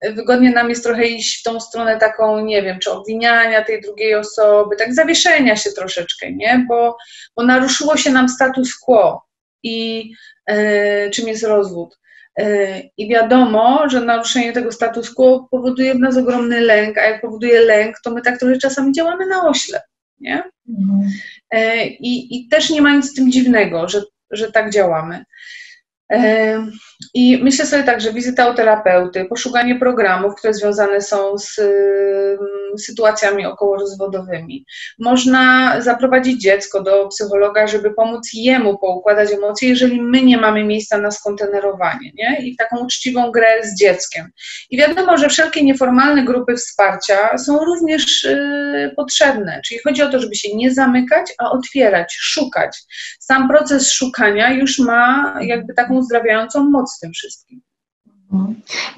wygodnie nam jest trochę iść w tą stronę taką, nie wiem, czy obwiniania tej drugiej osoby, tak zawieszenia się troszeczkę, nie? Bo, bo naruszyło się nam status quo i e, czym jest rozwód. E, I wiadomo, że naruszenie tego status quo powoduje w nas ogromny lęk, a jak powoduje lęk, to my tak trochę czasami działamy na ośle. Nie? Mhm. E, I, I też nie ma nic z tym dziwnego, że, że tak działamy. I myślę sobie tak, że wizyta u terapeuty, poszukanie programów, które związane są z sytuacjami okołorozwodowymi. Można zaprowadzić dziecko do psychologa, żeby pomóc jemu poukładać emocje, jeżeli my nie mamy miejsca na skontenerowanie, nie? I taką uczciwą grę z dzieckiem. I wiadomo, że wszelkie nieformalne grupy wsparcia są również y, potrzebne, czyli chodzi o to, żeby się nie zamykać, a otwierać, szukać. Sam proces szukania już ma jakby taką uzdrawiającą moc w tym wszystkim.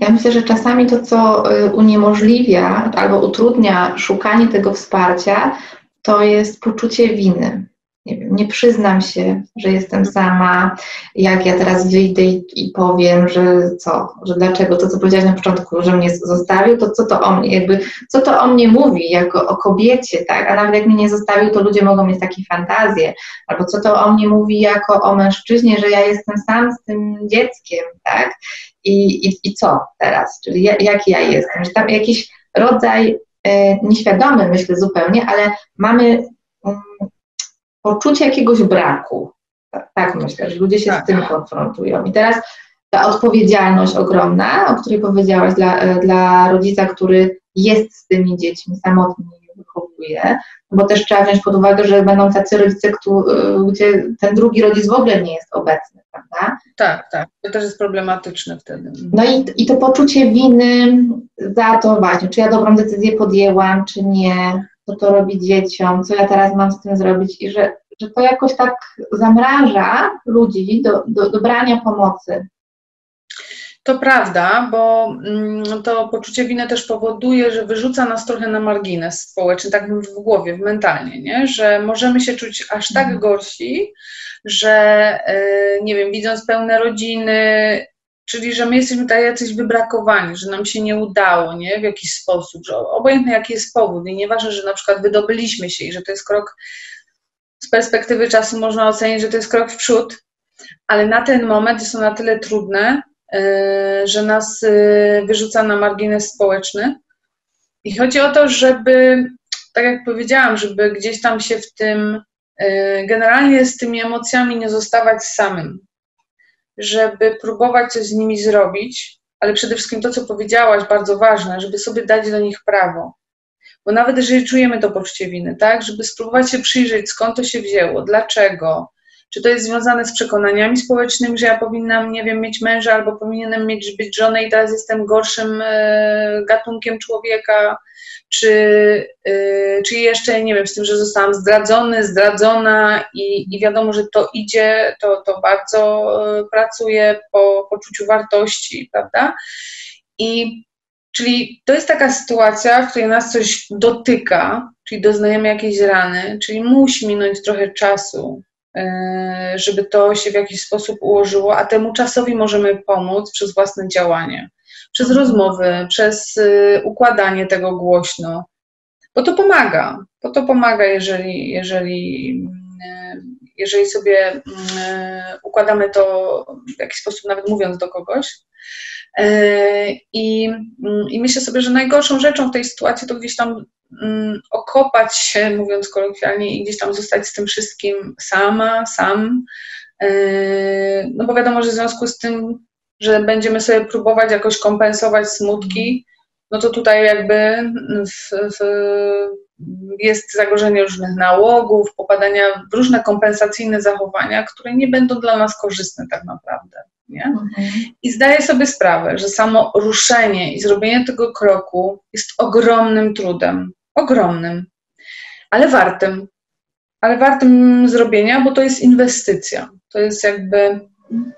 Ja myślę, że czasami to, co y, uniemożliwia albo utrudnia szukanie tego wsparcia, to jest poczucie winy. Nie, wiem, nie przyznam się, że jestem sama, jak ja teraz wyjdę i, i, powiem, że co, że dlaczego. To, co powiedziałaś na początku, że mnie zostawił, to co to o mnie, jakby, co to o mnie mówi, jako o kobiecie, tak, a nawet jak mnie nie zostawił, to ludzie mogą mieć takie fantazje, albo co to o mnie mówi jako o mężczyźnie, że ja jestem sam z tym dzieckiem, tak, i, i, i co teraz, czyli jaki ja jestem, że tam jakiś rodzaj e, nieświadomy, myślę zupełnie, ale mamy um, poczucie jakiegoś braku. Tak, tak, myślę, że ludzie się tak. z tym konfrontują. I teraz ta odpowiedzialność ogromna, o której powiedziałaś dla, e, dla rodzica, który jest z tymi dziećmi samotnymi wychowuje, bo też trzeba wziąć pod uwagę, że będą tacy rodzice, gdzie ten drugi rodzic w ogóle nie jest obecny, prawda? Tak, tak. To też jest problematyczne wtedy. No i, i to poczucie winy za to właśnie, czy ja dobrą decyzję podjęłam, czy nie, co to robi dzieciom, co ja teraz mam z tym zrobić i że, że to jakoś tak zamraża ludzi do, do, do brania pomocy. To prawda, bo mm, to poczucie winy też powoduje, że wyrzuca nas trochę na margines społeczny, tak w głowie, mentalnie, nie? że możemy się czuć aż tak mhm. gorsi, że e, nie wiem, widząc pełne rodziny, czyli że my jesteśmy tak jacyś wybrakowani, że nam się nie udało, nie? W jakiś sposób, że obojętnie jaki jest powód i nieważne, że na przykład wydobyliśmy się i że to jest krok z perspektywy czasu można ocenić, że to jest krok w przód, ale na ten moment jest to na tyle trudne, E, że nas e, wyrzuca na margines społeczny. I chodzi o to, żeby, tak jak powiedziałam, żeby gdzieś tam się w tym, e, generalnie z tymi emocjami nie zostawać samym, żeby próbować coś z nimi zrobić, ale przede wszystkim to, co powiedziałaś, bardzo ważne, żeby sobie dać do nich prawo. Bo nawet jeżeli czujemy to poczucie winy, tak, żeby spróbować się przyjrzeć, skąd to się wzięło, dlaczego, czy to jest związane z przekonaniami społecznymi, że ja powinnam, nie wiem, mieć męża albo powinienem mieć być żonę i teraz jestem gorszym e, gatunkiem człowieka, czy, e, czy jeszcze, nie wiem, z tym, że zostałam zdradzony, zdradzona i, i wiadomo, że to idzie, to, to bardzo e, pracuje po poczuciu wartości, prawda? I Czyli to jest taka sytuacja, w której nas coś dotyka, czyli doznajemy jakiejś rany, czyli musi minąć trochę czasu, żeby to się w jakiś sposób ułożyło, a temu czasowi możemy pomóc przez własne działanie, przez rozmowy, przez e, układanie tego głośno, bo to pomaga. Bo to pomaga, jeżeli, jeżeli, e, jeżeli sobie układamy to w jakiś sposób, nawet mówiąc do kogoś. I, I myślę sobie, że najgorszą rzeczą w tej sytuacji to gdzieś tam okopać się, mówiąc kolokwialnie, i gdzieś tam zostać z tym wszystkim sama, sam. E, no bo wiadomo, że w związku z tym, że będziemy sobie próbować jakoś kompensować smutki, no to tutaj jakby w, w, jest zagrożenie różnych nałogów, popadania w różne kompensacyjne zachowania, które nie będą dla nas korzystne tak naprawdę. Nie? I zdaję sobie sprawę, że samo ruszenie i zrobienie tego kroku jest ogromnym trudem ogromnym, ale wartym. Ale wartym zrobienia, bo to jest inwestycja. To jest jakby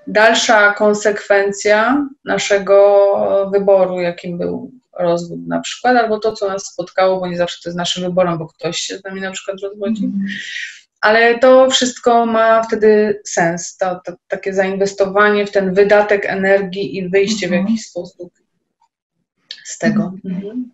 dalsza konsekwencja naszego wyboru, jakim był rozwód na przykład, albo to, co nas spotkało, bo nie zawsze to jest naszym wyborem, bo ktoś się z nami na przykład rozwodzi. Ale to wszystko ma wtedy sens, to, to takie zainwestowanie w ten wydatek energii i wyjście w mhm. jakiś sposób z tego. Mhm.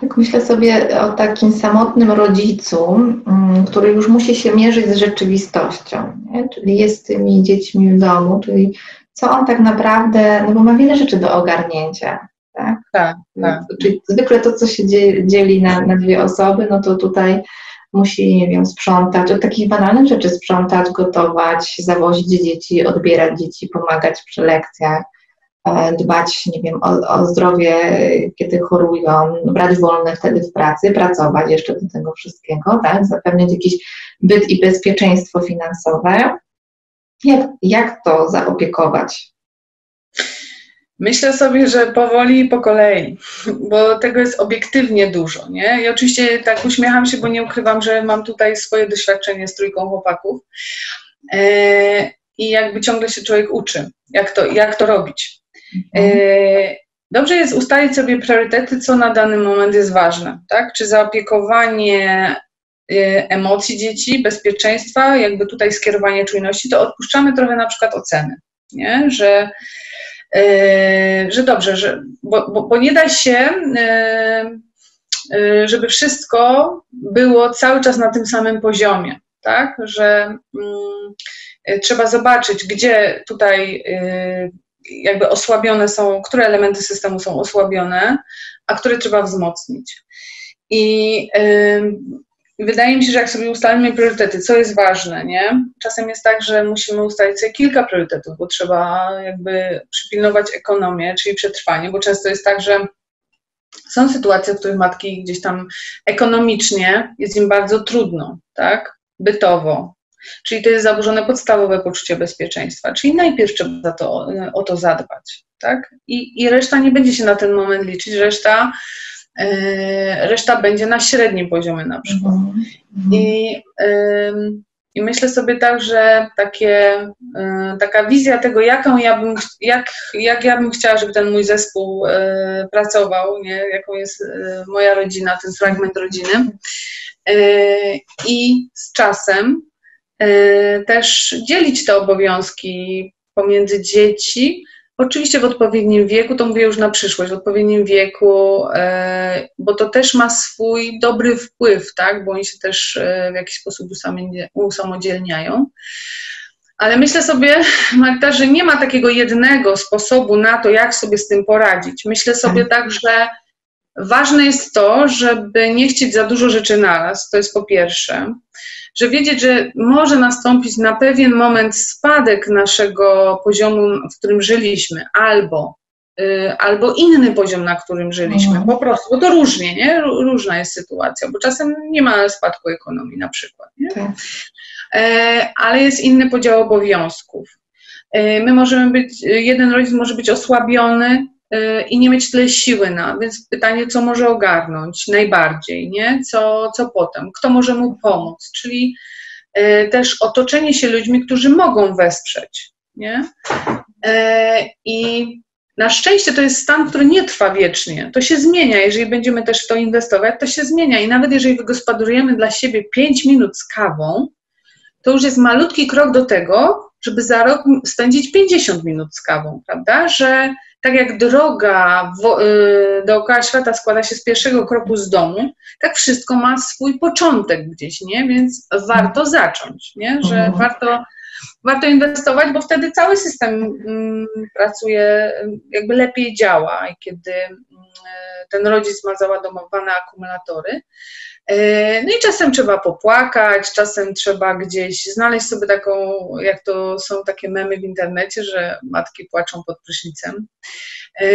Tak myślę sobie o takim samotnym rodzicu, mm, który już musi się mierzyć z rzeczywistością, nie? czyli jest z tymi dziećmi w domu, czyli co on tak naprawdę, no bo ma wiele rzeczy do ogarnięcia. Tak, tak. tak. Czyli zwykle to, co się dzieli na, na dwie osoby, no to tutaj musi, nie wiem, sprzątać, od takich banalnych rzeczy sprzątać, gotować, zawozić dzieci, odbierać dzieci, pomagać przy lekcjach, dbać, nie wiem, o, o, zdrowie, kiedy chorują, brać wolne wtedy w pracy, pracować jeszcze do tego wszystkiego, tak, zapewniać jakiś byt i bezpieczeństwo finansowe. Jak, jak to zaopiekować? Myślę sobie, że powoli i po kolei, bo tego jest obiektywnie dużo, nie? I oczywiście tak uśmiecham się, bo nie ukrywam, że mam tutaj swoje doświadczenie z trójką chłopaków e, i jakby ciągle się człowiek uczy, jak to, jak to robić. E, dobrze jest ustalić sobie priorytety, co na dany moment jest ważne, tak? Czy zaopiekowanie e, emocji dzieci, bezpieczeństwa, jakby tutaj skierowanie czujności, to odpuszczamy trochę na przykład oceny, nie? Że, e, że dobrze, że, bo, bo, bo nie da się, żeby wszystko było cały czas na tym samym poziomie, tak? Że mm, trzeba zobaczyć, gdzie tutaj jakby osłabione są, które elementy systemu są osłabione, a które trzeba wzmocnić. I wydaje mi się, że jak sobie ustalimy priorytety, co jest ważne, nie? Czasem jest tak, że musimy ustalić sobie kilka priorytetów, bo trzeba jakby przypilnować ekonomię, czyli przetrwanie, bo często jest tak, że są sytuacje, w których matki gdzieś tam ekonomicznie jest im bardzo trudno, tak? Bytowo. Czyli to jest zaburzone podstawowe poczucie bezpieczeństwa. Czyli najpierw trzeba to, o to zadbać, tak? I, I reszta nie będzie się na ten moment liczyć, reszta, yy, reszta będzie na średnim poziomie na przykład. Mm -hmm. I yy, i myślę sobie tak, że takie, y, taka wizja tego, jaką ja bym, jak, jak ja bym chciała, żeby ten mój zespół y, pracował, nie? jaką jest moja rodzina, ten fragment rodziny. I z czasem też dzielić te obowiązki pomiędzy dzieci, Oczywiście w odpowiednim wieku, to mówię już na przyszłość, w odpowiednim wieku, e, bo to też ma swój dobry wpływ, tak? bo oni się też e, w jakiś sposób usamodzielniają. Ale myślę sobie, Magda, że nie ma takiego jednego sposobu na to, jak sobie z tym poradzić. Myślę sobie tak, tak że ważne jest to, żeby nie chcieć za dużo rzeczy naraz, to jest po pierwsze że wiedzieć, że może nastąpić na pewien moment spadek naszego poziomu, w którym żyliśmy, albo y, albo inny poziom, na którym żyliśmy, mhm. po prostu, bo to różnie, nie? Różna jest sytuacja, bo czasem nie ma spadku ekonomii na przykład? Tak. E, ale jest inny podział obowiązków. E, my możemy być, jeden rodzic może być osłabiony, i nie mieć tyle siły na, więc pytanie, co może ogarnąć najbardziej, nie? Co, co potem, kto może mu pomóc, czyli y, też otoczenie się ludźmi, którzy mogą wesprzeć, nie? Y, I na szczęście to jest stan, który nie trwa wiecznie. To się zmienia, jeżeli będziemy też w to inwestować, to się zmienia. I nawet jeżeli wygospodarujemy dla siebie 5 minut z kawą, to już jest malutki krok do tego, żeby za rok spędzić 50 minut z kawą, prawda? Że tak jak droga wo, y, dookoła świata składa się z pierwszego kroku z domu, tak wszystko ma swój początek gdzieś, nie? Więc warto zacząć, nie? Że mhm. warto, warto inwestować, bo wtedy cały system mm, pracuje, jakby lepiej działa kiedy mm, ten rodzic ma załadowane akumulatory. E, no i czasem trzeba popłakać, czasem trzeba gdzieś znaleźć sobie taką, jak to są takie memy w internecie, że matki płaczą pod prysznicem. E,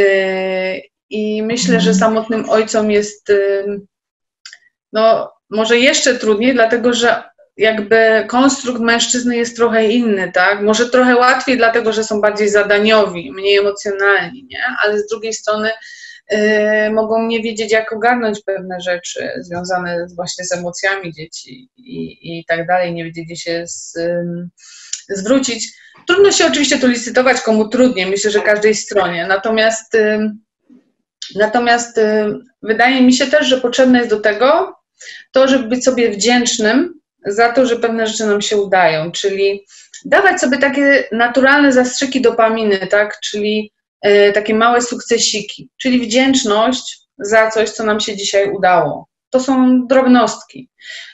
I myślę, że samotnym ojcom jest y, no, może jeszcze trudniej, dlatego że jakby konstrukt mężczyzny jest trochę inny, tak? Może trochę łatwiej, dlatego że są bardziej zadaniowi, mniej emocjonalni, nie? Ale z drugiej strony Y, mogą nie wiedzieć, jak ogarnąć pewne rzeczy związane właśnie z emocjami dzieci i, i tak dalej, nie wiedzieć, gdzie się z, zwrócić. Trudno się oczywiście tu licytować, komu trudniej, myślę, że każdej stronie. Natomiast, natomiast wydaje mi się też, że potrzebne jest do tego to, żeby być sobie wdzięcznym za to, że pewne rzeczy nam się udają, czyli dawać sobie takie naturalne zastrzyki dopaminy, tak, czyli E, takie małe sukcesiki, czyli wdzięczność za coś, co nam się dzisiaj udało. To są drobnostki.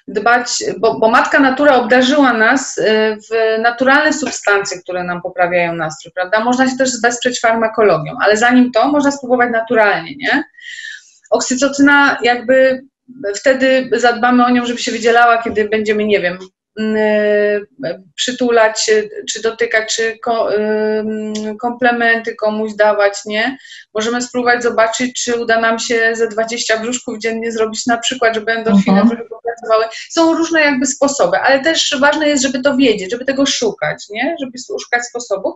Dbać, bo, bo matka natura obdarzyła nas e, w naturalne substancje, które nam poprawiają nastrój, prawda? Można się też wesprzeć farmakologią, ale zanim to, można spróbować naturalnie, nie? Oksytocyna jakby wtedy zadbamy o nią, żeby się wydzielała, kiedy będziemy, nie wiem, przytulać, czy dotykać, czy komplementy komuś dawać, nie? Możemy spróbować zobaczyć, czy uda nam się ze 20 brzuszków dziennie zrobić na przykład, żeby endorfiny mhm. trochę popracowały. Są różne jakby sposoby, ale też ważne jest, żeby to wiedzieć, żeby tego szukać, nie? Żeby szukać sposobów.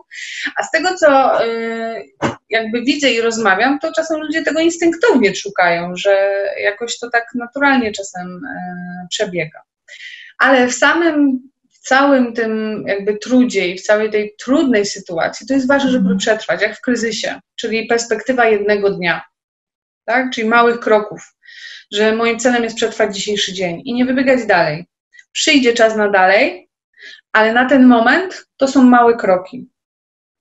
A z tego, co y, jakby widzę i rozmawiam, to czasem ludzie tego instynktownie szukają, że jakoś to tak naturalnie czasem y, przebiega ale w samym w całym tym jakby trudzie i w całej tej trudnej sytuacji to jest ważne, żeby mhm. przetrwać, jak w kryzysie, czyli perspektywa jednego dnia, tak? czyli małych kroków, że moim celem jest przetrwać dzisiejszy dzień i nie wybiegać dalej. Przyjdzie czas na dalej, ale na ten moment to są małe kroki.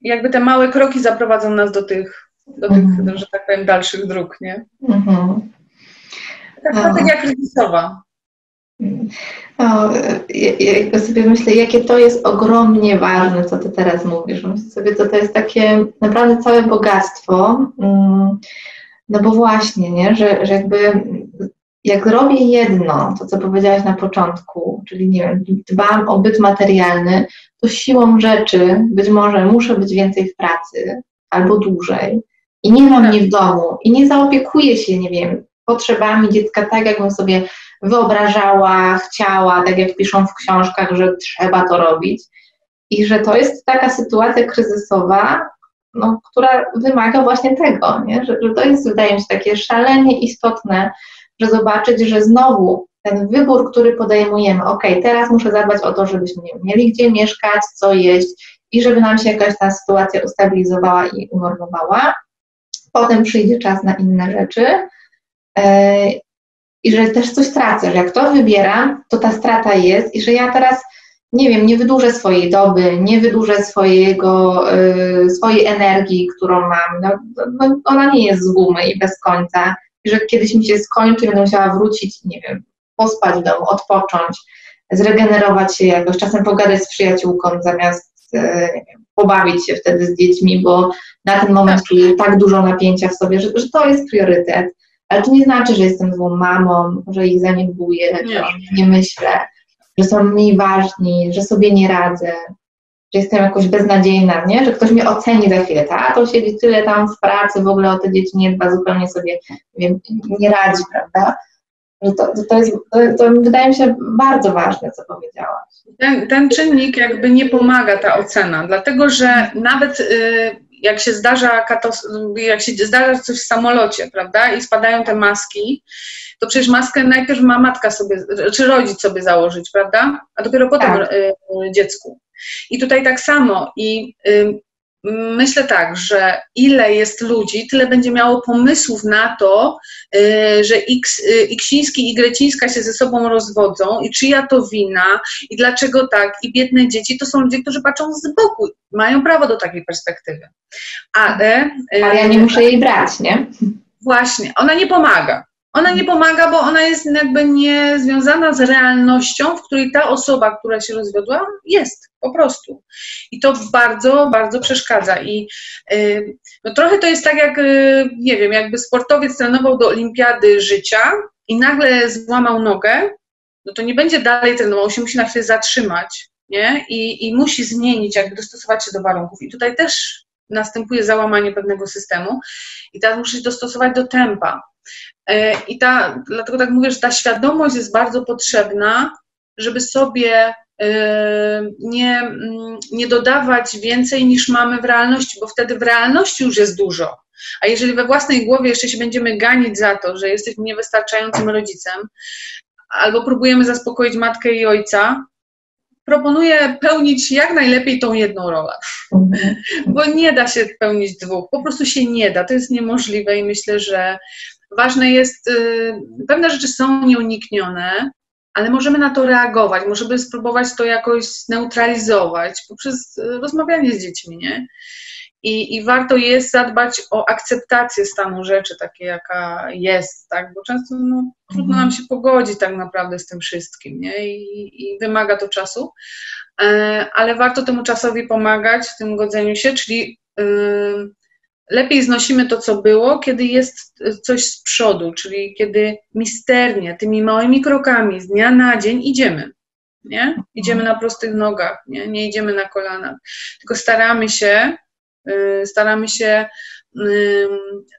I jakby te małe kroki zaprowadzą nas do tych, do tych mhm. że tak powiem, dalszych dróg, nie? Mhm. Taka strategia kryzysowa. No, ja sobie myślę, jakie to jest ogromnie ważne, co ty teraz mówisz. Myślę sobie, to to jest takie naprawdę całe bogactwo. Mm, no bo właśnie, nie? Że, że jakby jak robię jedno, to co powiedziałaś na początku, czyli nie wiem, dbam o byt materialny, to siłą rzeczy być może muszę być więcej w pracy albo dłużej, i nie ma mnie w domu i nie zaopiekuję się, nie wiem, potrzebami dziecka tak, jakbym sobie wyobrażała, chciała, tak jak piszą w książkach, że trzeba to robić. I że to jest taka sytuacja kryzysowa, no, która wymaga właśnie tego, nie? Że, że to jest, wydaje mi się, takie szalenie istotne, że zobaczyć, że znowu ten wybór, który podejmujemy, ok, teraz muszę zadbać o to, żebyśmy mieli gdzie mieszkać, co jeść i żeby nam się jakaś ta sytuacja ustabilizowała i unormowała. Potem przyjdzie czas na inne rzeczy yy, i że też coś tracę, że jak to wybieram, to ta strata jest i że ja teraz nie wiem, nie wydłużę swojej doby, nie wydłużę swojego, y, swojej energii, którą mam. No, no, ona nie jest z gumy i bez końca. I że kiedyś mi się skończy, będę musiała wrócić, nie wiem, pospać w domu, odpocząć, zregenerować się jakoś, czasem pogadać z przyjaciółką zamiast y, wiem, pobawić się wtedy z dziećmi, bo na ten moment czuję tak dużo napięcia w sobie, że, że to jest priorytet. Ale to nie znaczy, że jestem złą mamą, że ich zaniedbuję, nie. że nie myślę że są mniej ważni, że sobie nie radzę, że jestem jakoś beznadziejna, nie? że ktoś mnie oceni za chwilę, a to siedzi tyle tam w pracy, w ogóle o te dzieci nie dba, zupełnie sobie wiem, nie radzi, prawda? Że to, to, jest, to, to, wydaje mi się bardzo ważne, co powiedziałaś. Ten, ten czynnik jakby nie pomaga, ta ocena, dlatego że nawet y, jak się zdarza katos, jak się zdarza coś w samolocie, prawda, i spadają te maski, to przecież maskę najpierw ma matka sobie, czy rodzic sobie założyć, prawda? A dopiero potem tak. Y, dziecku. I tutaj tak samo. I y, myślę tak, że ile jest ludzi, tyle będzie miało pomysłów na to, y, że X, y, Iksiński i Grecińska się ze sobą rozwodzą i czyja to wina i dlaczego tak. I biedne dzieci to są ludzie, którzy patrzą z boku. Mają prawo do takiej perspektywy. Ale... Ale ja nie muszę jej brać, nie? Właśnie. Ona nie pomaga. Ona nie pomaga, bo ona jest jakby nie związana z realnością, w której ta osoba, która się rozwiodła, jest po prostu. I to bardzo, bardzo przeszkadza. I yy, no trochę to jest tak, jak yy, nie wiem, jakby sportowiec trenował do olimpiady życia i nagle złamał nogę, no to nie będzie dalej trenował, się musi na chwilę zatrzymać, nie? I, i musi zmienić, jakby dostosować się do warunków. I tutaj też następuje załamanie pewnego systemu i teraz muszę się dostosować do tempa. E, I ta, dlatego tak mówię, że ta świadomość jest bardzo potrzebna, żeby sobie nie, mm, nie dodawać więcej niż mamy w realności, bo wtedy w realności już jest dużo. A jeżeli we własnej głowie jeszcze się będziemy ganić za to, że jesteśmy niewystarczającym rodzicem, albo próbujemy zaspokoić matkę i ojca, proponuję pełnić jak najlepiej tą jedną rolę, mhm. bo nie da się pełnić dwóch, po prostu się nie da, to jest niemożliwe i myślę, że ważne jest, y, pewne rzeczy są nieuniknione, ale możemy na to reagować, możemy spróbować to jakoś zneutralizować poprzez y, rozmawianie z dziećmi, nie? I, I warto jest zadbać o akceptację stanu rzeczy, takiej jaka jest, tak? Bo często no, trudno nam się pogodzić tak naprawdę z tym wszystkim, nie? I, i wymaga to czasu, e, ale warto temu czasowi pomagać w tym godzeniu się, czyli y, lepiej znosimy to, co było, kiedy jest coś z przodu, czyli kiedy misternie, tymi małymi krokami z dnia na dzień idziemy. Nie? Idziemy na prostych nogach, nie, nie idziemy na kolanach, tylko staramy się, yy, staramy się yy,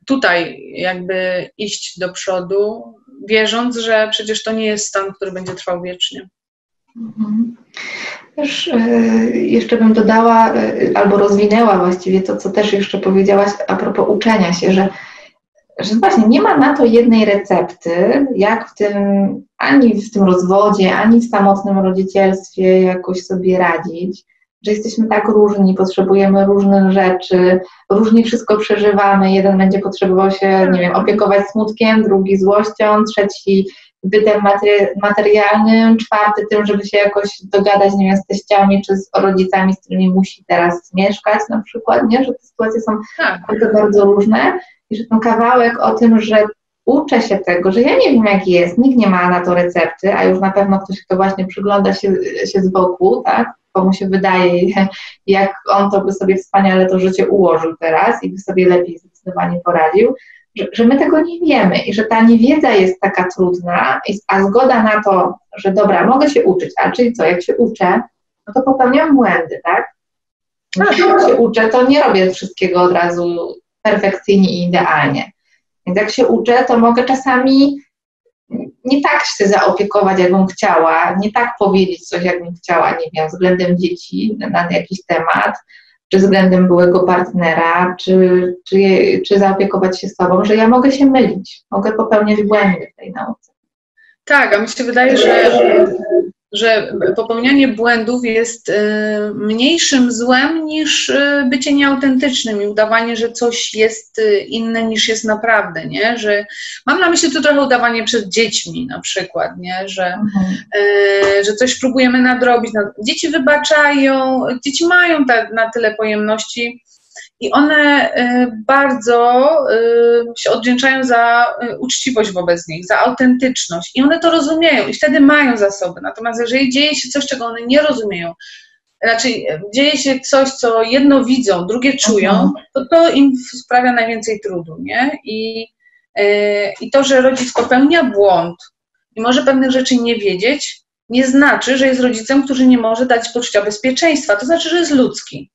tutaj jakby iść do przodu, wierząc, że przecież to nie jest stan, który będzie trwał wiecznie. Mhm. Też e, jeszcze bym dodała e, albo rozwinęła właściwie to, co też jeszcze powiedziałaś a propos uczenia się, że, że właśnie nie ma na to jednej recepty, jak w tym, ani w tym rozwodzie, ani w samotnym rodzicielstwie jakoś sobie radzić, że jesteśmy tak różni, potrzebujemy różnych rzeczy, różnie wszystko przeżywamy. Jeden będzie potrzebował się, nie wiem, opiekować smutkiem, drugi złością, trzeci bytem materialnym, czwarty tym, żeby się jakoś dogadać, nie wiem, z teściami czy z rodzicami, z którymi musi teraz mieszkać na przykład, nie? Że te sytuacje są tak. bardzo, bardzo różne i że ten kawałek o tym, że uczę się tego, że ja nie wiem jak jest, nikt nie ma na to recepty, a już na pewno ktoś, kto właśnie przygląda się, się z boku, tak, komu się wydaje, jak on to by sobie wspaniale to życie ułożył teraz i by sobie lepiej zdecydowanie poradził, że, że my tego nie wiemy i że ta niewiedza jest taka trudna, a zgoda na to, że dobra, mogę się uczyć, a czyli co, jak się uczę, no to popełniam błędy, tak? No, jak się uczę, to nie robię wszystkiego od razu perfekcyjnie i idealnie. Więc jak się uczę, to mogę czasami nie tak się zaopiekować, jakbym chciała, nie tak powiedzieć coś, jakbym chciała, nie wiem, względem dzieci na jakiś temat, czy względem byłego partnera, czy, czy, czy zaopiekować się sobą, że ja mogę się mylić, mogę popełniać błędy w tej nauce. Tak, a mi się wydaje, że że popełnianie błędów jest y, mniejszym złem niż y, bycie nieautentycznym i udawanie, że coś jest y, inne niż jest naprawdę, nie? Że mam na myśli tu trochę udawanie przed dziećmi na przykład, nie? Że, mhm. że coś próbujemy nadrobić. Dzieci wybaczają, dzieci mają ta, na tyle pojemności, i one y, bardzo y, się odwdzięczają za y, uczciwość wobec nich, za autentyczność i one to rozumieją i wtedy mają zasoby. Natomiast jeżeli dzieje się coś, czego one nie rozumieją, znaczy dzieje się coś, co jedno widzą, drugie czują, mhm. to to im sprawia najwięcej trudu, nie? I, i to, że rodzic popełnia błąd i może pewnych rzeczy nie wiedzieć, nie znaczy, że jest rodzicem, który nie może dać poczucia bezpieczeństwa. To znaczy, że jest ludzki.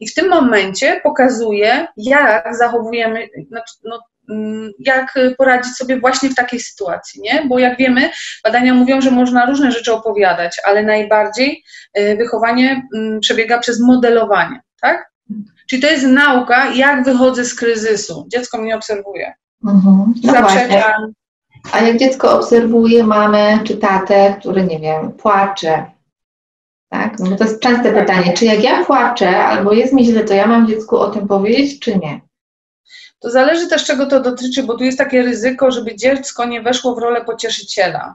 I w tym momencie pokazuje, jak zachowujemy, znaczy, no, mm, jak poradzić sobie właśnie w takiej sytuacji, nie? Bo jak wiemy, badania mówią, że można różne rzeczy opowiadać, ale najbardziej y, wychowanie mm, przebiega przez modelowanie, tak? Czyli to jest nauka, jak wychodzę z kryzysu. Dziecko mnie obserwuje. Mhm. No A jak dziecko obserwuje mamę czy tatę, który, nie wiem, płacze, tak? No to jest częste pytanie, czy jak ja płaczę albo jest mi źle, to ja mam dziecku o tym powiedzieć, czy nie? To zależy też, czego to dotyczy, bo tu jest takie ryzyko, żeby dziecko nie weszło w rolę pocieszyciela,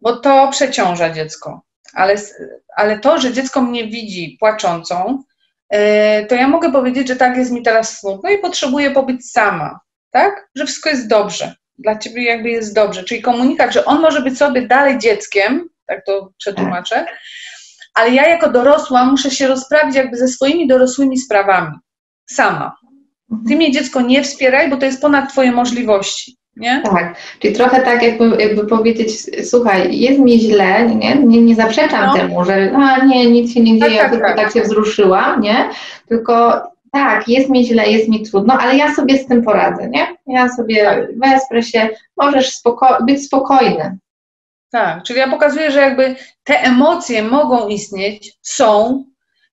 bo to przeciąża dziecko. Ale, ale to, że dziecko mnie widzi płaczącą, yy, to ja mogę powiedzieć, że tak jest mi teraz smutno i potrzebuję pobyć sama, tak? Że wszystko jest dobrze. Dla ciebie jakby jest dobrze. Czyli komunikat, że on może być sobie dalej dzieckiem, tak to przetłumaczę, tak ale ja jako dorosła muszę się rozprawić jakby ze swoimi dorosłymi sprawami. Sama. Ty mnie dziecko nie wspieraj, bo to jest ponad twoje możliwości. Nie? Tak, czyli trochę tak jakby, jakby powiedzieć, słuchaj, jest mi źle, nie, nie, nie zaprzeczam no. temu, że a nie, nic się nie dzieje, tak, tak, tylko tak. tak się wzruszyłam, nie? Tylko tak, jest mi źle, jest mi trudno, ale ja sobie z tym poradzę, nie? Ja sobie tak. wesprę się, możesz spoko być spokojny, tak, czyli ja pokazuję, że jakby te emocje mogą istnieć, są,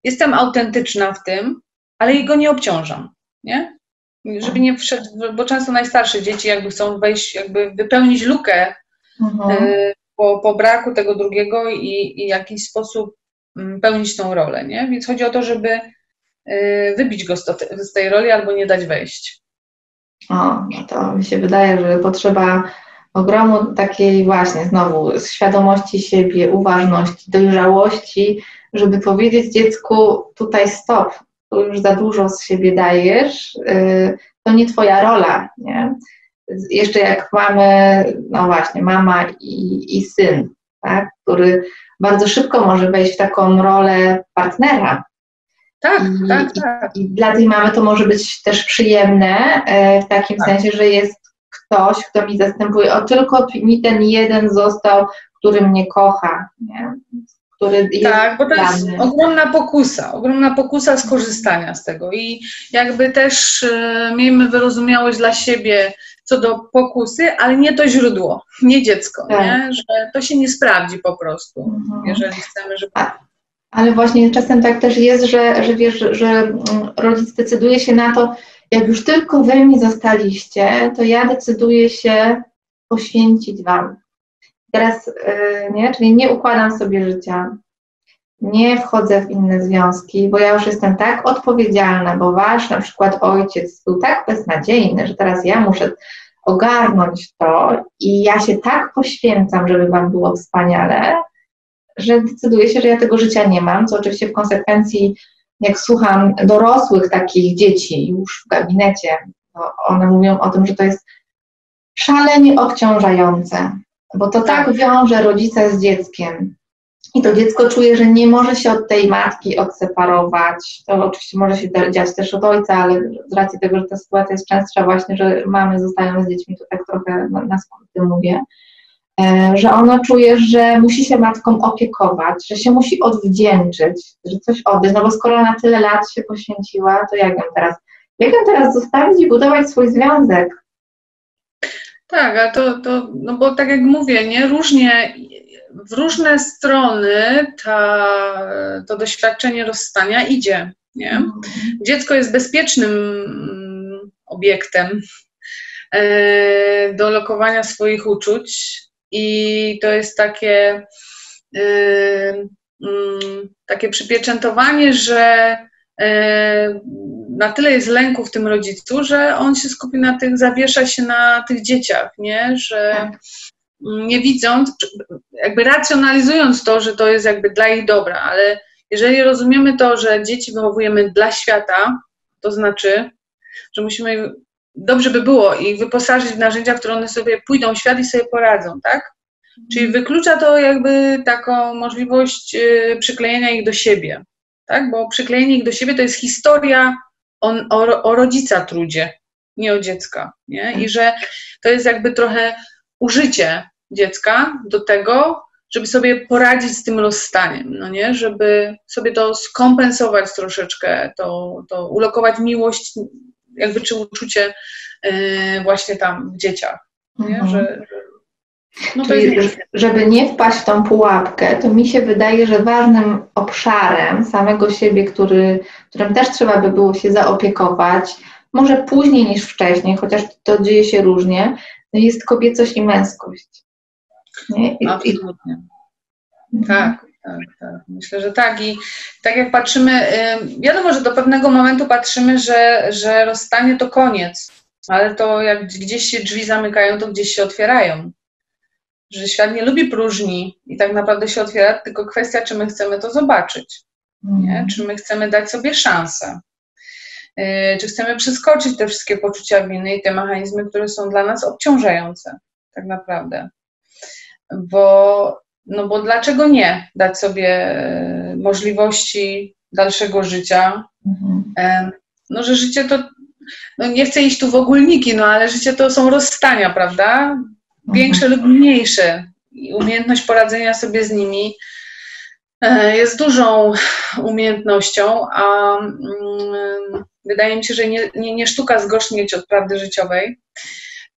jestem autentyczna w tym, ale jego nie obciążam, nie? Żeby nie wszedł, bo często najstarsze dzieci jakby chcą wejść, jakby wypełnić lukę mhm. y, po, po braku tego drugiego i, i w jakiś sposób y, pełnić tą rolę, nie? Więc chodzi o to, żeby y, wybić go z, to, z tej roli albo nie dać wejść. O, no to mi się wydaje, że potrzeba ogromu takiej właśnie znowu świadomości siebie, uważności, dojrzałości, żeby powiedzieć dziecku tutaj stop, tu już za dużo z siebie dajesz, y, to nie twoja rola, nie? Jeszcze jak mamy, no właśnie, mama i, i syn, tak, który bardzo szybko może wejść w taką rolę partnera, tak, I, tak, tak. I, I, dla tej mamy to może być też przyjemne, e, w takim tak. sensie, że jest ktoś, kto mi zastępuje, o tylko mi ten jeden został, który mnie kocha, nie? który jest Tak, bo to jest ogromna pokusa, ogromna pokusa skorzystania z tego i jakby też y, miejmy wyrozumiałość dla siebie co do pokusy, ale nie to źródło, nie dziecko, tak. nie? że to się nie sprawdzi po prostu, mhm. jeżeli chcemy, żeby... Ale właśnie czasem tak też jest, że, że wiesz, że, że rodzic decyduje się na to, jak już tylko we mnie zostaliście, to ja decyduję się poświęcić Wam. Teraz, yy, nie? Czyli nie układam sobie życia, nie wchodzę w inne związki, bo ja już jestem tak odpowiedzialna, bo Wasz na przykład ojciec był tak beznadziejny, że teraz ja muszę ogarnąć to i ja się tak poświęcam, żeby Wam było wspaniale, że decyduję się, że ja tego życia nie mam, co oczywiście w konsekwencji jak słucham dorosłych takich dzieci już w gabinecie, to one mówią o tym, że to jest szalenie obciążające, bo to tak, tak wiąże rodzica z dzieckiem. I to dziecko czuje, że nie może się od tej matki odseparować. To oczywiście może się dziać też od ojca, ale z racji tego, że ta sytuacja jest częstsza właśnie, że mamy zostają z dziećmi, to tak trochę na, na skróty mówię. E, że ono czuje, że musi się matką opiekować, że się musi odwdzięczyć, że coś oddać, no bo skoro na tyle lat się poświęciła, to jak ją teraz Jak ją teraz zostawić i budować swój związek? Tak, a to, to, no bo tak jak mówię, nie, różnie, w różne strony ta, to doświadczenie rozstania idzie, nie? Mhm. Dziecko jest bezpiecznym mm, obiektem e, do lokowania swoich uczuć i to jest takie e, mm, takie przypieczętowanie, że e, na tyle jest lęku w tym rodzicu, że on się skupi na tych, zawiesza się na tych dzieciach, nie? Że tak. nie widząc, jakby racjonalizując to, że to jest jakby dla ich dobra, ale jeżeli rozumiemy to, że dzieci wychowujemy dla świata, to znaczy, że musimy, dobrze by było ich wyposażyć w narzędzia, które one sobie pójdą w świat i sobie poradzą, tak? Czyli mhm. wyklucza to jakby taką możliwość y, przyklejenia ich do siebie, tak? Bo przyklejenie ich do siebie to jest historia on, o, o rodzica trudzie, nie o dziecka, nie? I że to jest jakby trochę użycie dziecka do tego, żeby sobie poradzić z tym rozstaniem, no nie? Żeby sobie to skompensować troszeczkę, to, to ulokować miłość, jakby czy uczucie yy, właśnie tam w dzieciach, nie? Mhm. Że, no Czyli, jest... żeby nie wpaść w tą pułapkę, to mi się wydaje, że ważnym obszarem samego siebie, który, którym też trzeba by było się zaopiekować, może później niż wcześniej, chociaż to dzieje się różnie, jest kobiecość i męskość. Nie? I, Absolutnie. I... Tak, tak, tak. Myślę, że tak. I tak jak patrzymy, wiadomo, że do pewnego momentu patrzymy, że, że rozstanie to koniec, ale to jak gdzieś się drzwi zamykają, to gdzieś się otwierają że świat nie lubi próżni i tak naprawdę się otwiera, tylko kwestia, czy my chcemy to zobaczyć, nie? Mhm. czy my chcemy dać sobie szansę, yy, czy chcemy przeskoczyć te wszystkie poczucia winy i te mechanizmy, które są dla nas obciążające, tak naprawdę. Bo, no bo dlaczego nie dać sobie yy, możliwości dalszego życia? Mhm. No, że życie to, no nie chcę iść tu w ogólniki, no ale życie to są rozstania, prawda? większe lub mniejsze. I umiejętność poradzenia sobie z nimi e, jest dużą umiejętnością, a mm, wydaje mi się, że nie, nie, nie sztuka zgorznieć od prawdy życiowej.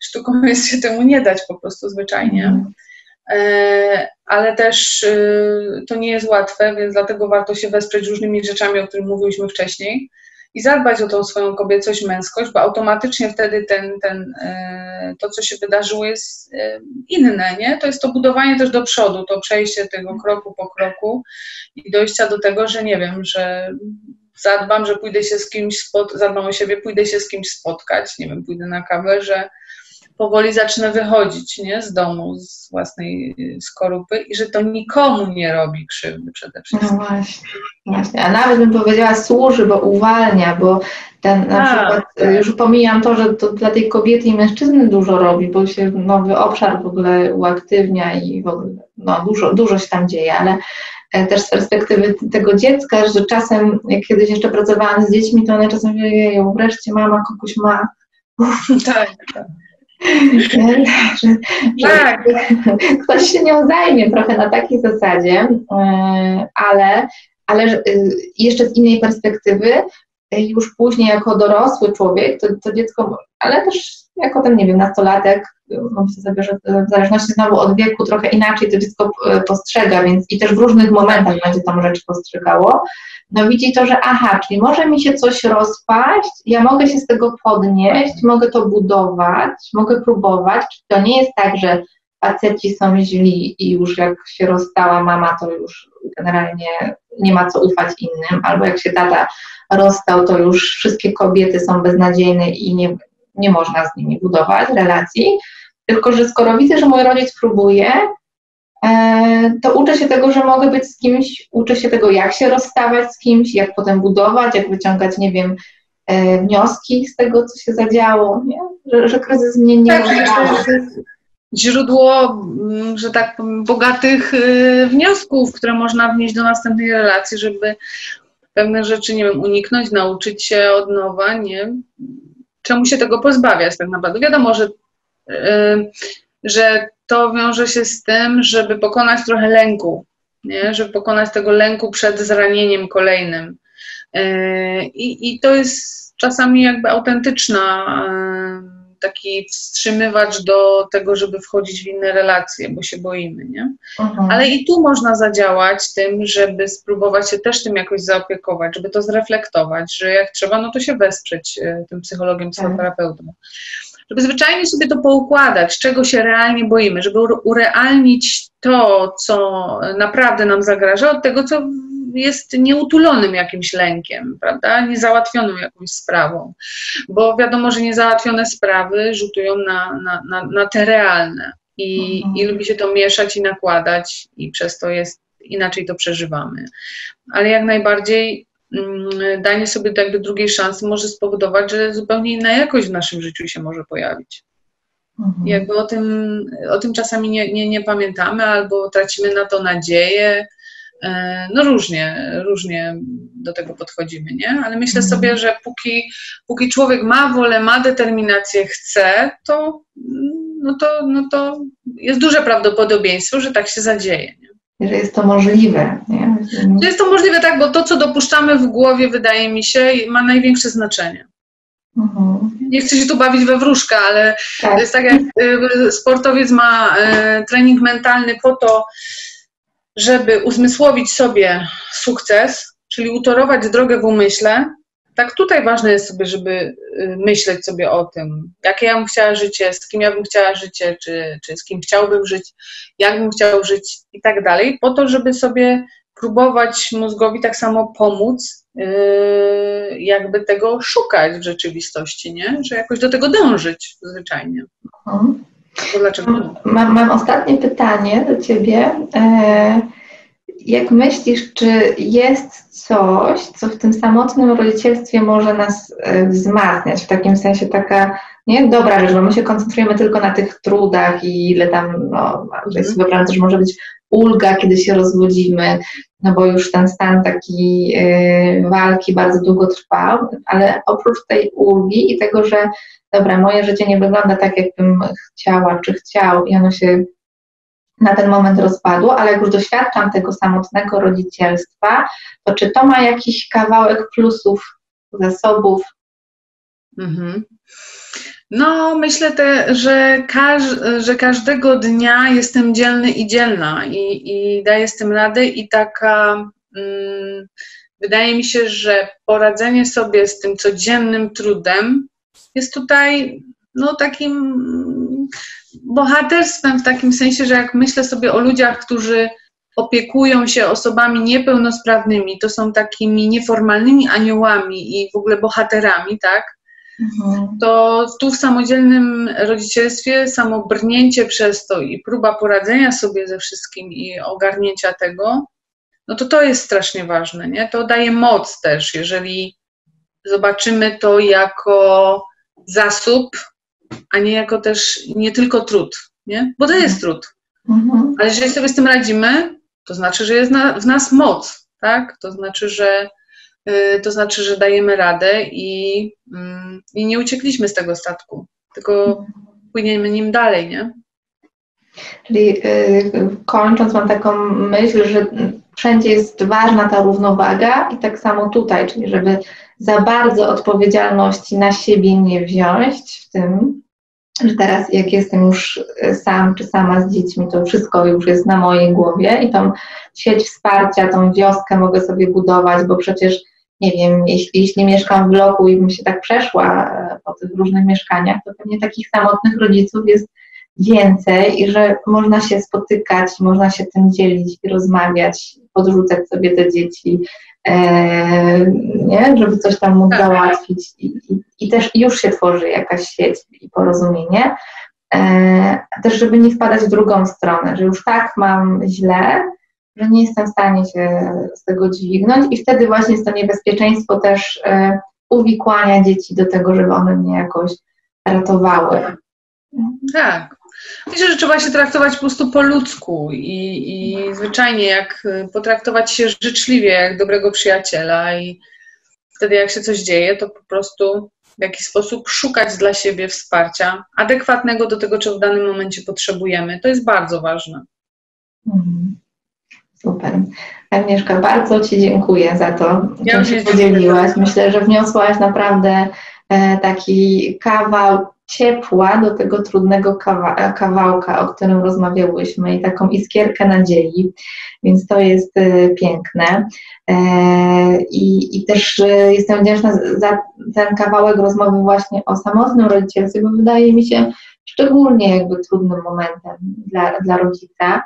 Sztuką jest się temu nie dać po prostu zwyczajnie. Mhm. E, ale też y, to nie jest łatwe, więc dlatego warto się wesprzeć różnymi rzeczami, o których mówiliśmy wcześniej i zadbać o tą swoją kobiecość, męskość, bo automatycznie wtedy ten, ten, e, to, co się wydarzyło, jest e, inne, nie? To jest to budowanie też do przodu, to przejście tego kroku po kroku i dojścia do tego, że nie wiem, że zadbam, że pójdę się z kimś, spot, zadbam o siebie, pójdę się z kimś spotkać, nie wiem, pójdę na kawę, że powoli zacznę wychodzić nie, z domu, z własnej y, skorupy i że to nikomu nie robi krzywdy przede wszystkim. No właśnie, właśnie. a nawet bym powiedziała służy, bo uwalnia, bo ten na tak, przykład, y, tak. już pomijam to, że to dla tej kobiety i mężczyzny dużo robi, bo się nowy obszar w ogóle uaktywnia i w ogóle no, dużo, dużo się tam dzieje, ale e, też z perspektywy tego dziecka, że czasem, jak kiedyś jeszcze pracowałam z dziećmi, to one czasem mówią, wreszcie mama kogoś ma. tak, tak że, że tak. ktoś się nią zajmie trochę na takiej zasadzie, e, ale, ale e, jeszcze z innej perspektywy, e, już później jako dorosły człowiek, to, to dziecko, ale też jako ten, nie wiem, nastolatek, myślę sobie, że w zależności znowu od wieku trochę inaczej to dziecko postrzega, więc i też w różnych momentach będzie tą rzecz postrzegało, no widzi to, że aha, czyli może mi się coś rozpaść, ja mogę się z tego podnieść, mogę to budować, mogę próbować. To nie jest tak, że faceci są źli i już jak się rozstała mama, to już generalnie nie ma co ufać innym, albo jak się tata rozstał, to już wszystkie kobiety są beznadziejne i nie, nie można z nimi budować relacji. Tylko, że skoro widzę, że mój rodzic próbuje, to uczę się tego, że mogę być z kimś, uczę się tego, jak się rozstawać z kimś, jak potem budować, jak wyciągać, nie wiem, e, wnioski z tego, co się zadziało, nie? Że, że kryzys mnie nie tak, źródło, mm, że tak powiem, bogatych y, wniosków, które można wnieść do następnej relacji, żeby pewne rzeczy, nie wiem, uniknąć, nauczyć się od nowa, nie? Czemu się tego pozbawiać tak naprawdę? Wiadomo, że, y, że to wiąże się z tym, żeby pokonać trochę lęku, nie? żeby pokonać tego lęku przed zranieniem kolejnym. Yy, I, i to jest czasami jakby autentyczna, taki wstrzymywacz do tego, żeby wchodzić w inne relacje, bo się boimy, nie? Mhm. Ale i tu można zadziałać tym, żeby spróbować się też tym jakoś zaopiekować, żeby to zreflektować, że jak trzeba, no to się wesprzeć e, tym psychologiem, tak. psychoterapeutą. Żeby zwyczajnie sobie to poukładać, czego się realnie boimy, żeby urealnić to, co naprawdę nam zagraża, od tego, co jest nieutulonym jakimś lękiem, prawda? Niezałatwioną jakąś sprawą, bo wiadomo, że niezałatwione sprawy rzutują na, na, na, na te realne i, mhm. i lubi się to mieszać i nakładać i przez to jest, inaczej to przeżywamy. Ale jak najbardziej danie sobie jakby drugiej szansy może spowodować, że zupełnie inna jakość w naszym życiu się może pojawić. Mhm. Jakby o tym, o tym czasami nie, nie, nie pamiętamy albo tracimy na to nadzieję, E, no różnie, różnie do tego podchodzimy, nie? Ale myślę mhm. sobie, że póki, póki człowiek ma wolę, ma determinację, chce, to, no to, no to jest duże prawdopodobieństwo, że tak się zadzieje. Nie? Że jest to możliwe. Nie? Że jest to możliwe, tak, bo to, co dopuszczamy w głowie, wydaje mi się, ma największe znaczenie. Mhm. Nie chcę się tu bawić we wróżkę, ale tak. jest tak, jak y, sportowiec ma y, trening mentalny po to, żeby uzmysłowić sobie sukces, czyli utorować drogę w umyśle, tak tutaj ważne jest sobie, żeby y, myśleć sobie o tym, jakie ja bym chciała życie, z kim ja bym chciała życie, czy, czy z kim chciałbym żyć, jak bym chciał żyć i tak dalej, po to, żeby sobie próbować mózgowi tak samo pomóc, yy, jakby tego szukać w rzeczywistości, nie? Że jakoś do tego dążyć zwyczajnie. Mhm. Dlaczego? Mam, mam ostatnie pytanie do Ciebie. E, jak myślisz, czy jest coś, co w tym samotnym rodzicielstwie może nas e, wzmacniać? W takim sensie taka nie dobra rzecz, bo my się koncentrujemy tylko na tych trudach i ile tam, no, mhm. sobie wyobrażam, że może być ulga, kiedy się rozwodzimy, no bo już ten stan taki y, walki bardzo długo trwał, ale oprócz tej ulgi i tego, że dobra, moje życie nie wygląda tak, jakbym chciała czy chciał i ono się na ten moment rozpadło, ale jak już doświadczam tego samotnego rodzicielstwa, to czy to ma jakiś kawałek plusów, zasobów? Mhm. No, myślę, te, że, każ, że każdego dnia jestem dzielny i dzielna i, i daję z tym radę i taka. Mm, wydaje mi się, że poradzenie sobie z tym codziennym trudem jest tutaj no, takim bohaterstwem w takim sensie, że jak myślę sobie o ludziach, którzy opiekują się osobami niepełnosprawnymi, to są takimi nieformalnymi aniołami i w ogóle bohaterami, tak? Mhm. To tu w samodzielnym rodzicielstwie samo brnięcie przez to i próba poradzenia sobie ze wszystkim i ogarnięcia tego, no to to jest strasznie ważne, nie? To daje moc też, jeżeli zobaczymy to jako zasób, a nie jako też, nie tylko trud, nie? Bo to jest trud. Mhm. Ale jeżeli sobie z tym radzimy, to znaczy, że jest na, w nas moc, tak? To znaczy, że yy, to znaczy, że dajemy radę i, yy, i nie uciekliśmy z tego statku, tylko płyniemy nim dalej, nie? Czyli yy, kończąc, mam taką myśl, że wszędzie jest ważna ta równowaga i tak samo tutaj, czyli żeby za bardzo odpowiedzialności na siebie nie wziąć w tym, że teraz jak jestem już sam czy sama z dziećmi, to wszystko już jest na mojej głowie i tą sieć wsparcia, tą wioskę mogę sobie budować, bo przecież nie wiem, jeśli, jeśli mieszkam w bloku i bym się tak przeszła e, po tych różnych mieszkaniach, to pewnie takich samotnych rodziców jest więcej i że można się spotykać, można się tym dzielić i rozmawiać, podrzucać sobie te dzieci, e, nie? żeby coś tam móc tak. załatwić I, i, i, też już się tworzy jakaś sieć i porozumienie. E, też żeby nie wpadać w drugą stronę, że już tak mam źle, że nie jestem w stanie się z tego dźwignąć i wtedy właśnie jest to niebezpieczeństwo też e, uwikłania dzieci do tego, żeby one mnie jakoś ratowały. Tak, Myślę, że trzeba się traktować po prostu po ludzku i, i zwyczajnie jak y, potraktować się życzliwie, jak dobrego przyjaciela i wtedy jak się coś dzieje, to po prostu w jakiś sposób szukać dla siebie wsparcia adekwatnego do tego, czego w danym momencie potrzebujemy. To jest bardzo ważne. Mhm. Super. Agnieszka, bardzo Ci dziękuję za to, Ja czym się podzieliłaś. Myślę, że wniosłaś naprawdę taki kawał ciepła do tego trudnego kawa e, kawałka, o którym rozmawiałyśmy i taką iskierkę nadziei, więc to jest e, piękne. E, I, I też e, jestem wdzięczna za ten kawałek rozmowy właśnie o samotnym rodzicielstwie, bo wydaje mi się szczególnie jakby trudnym momentem dla, dla rodzica.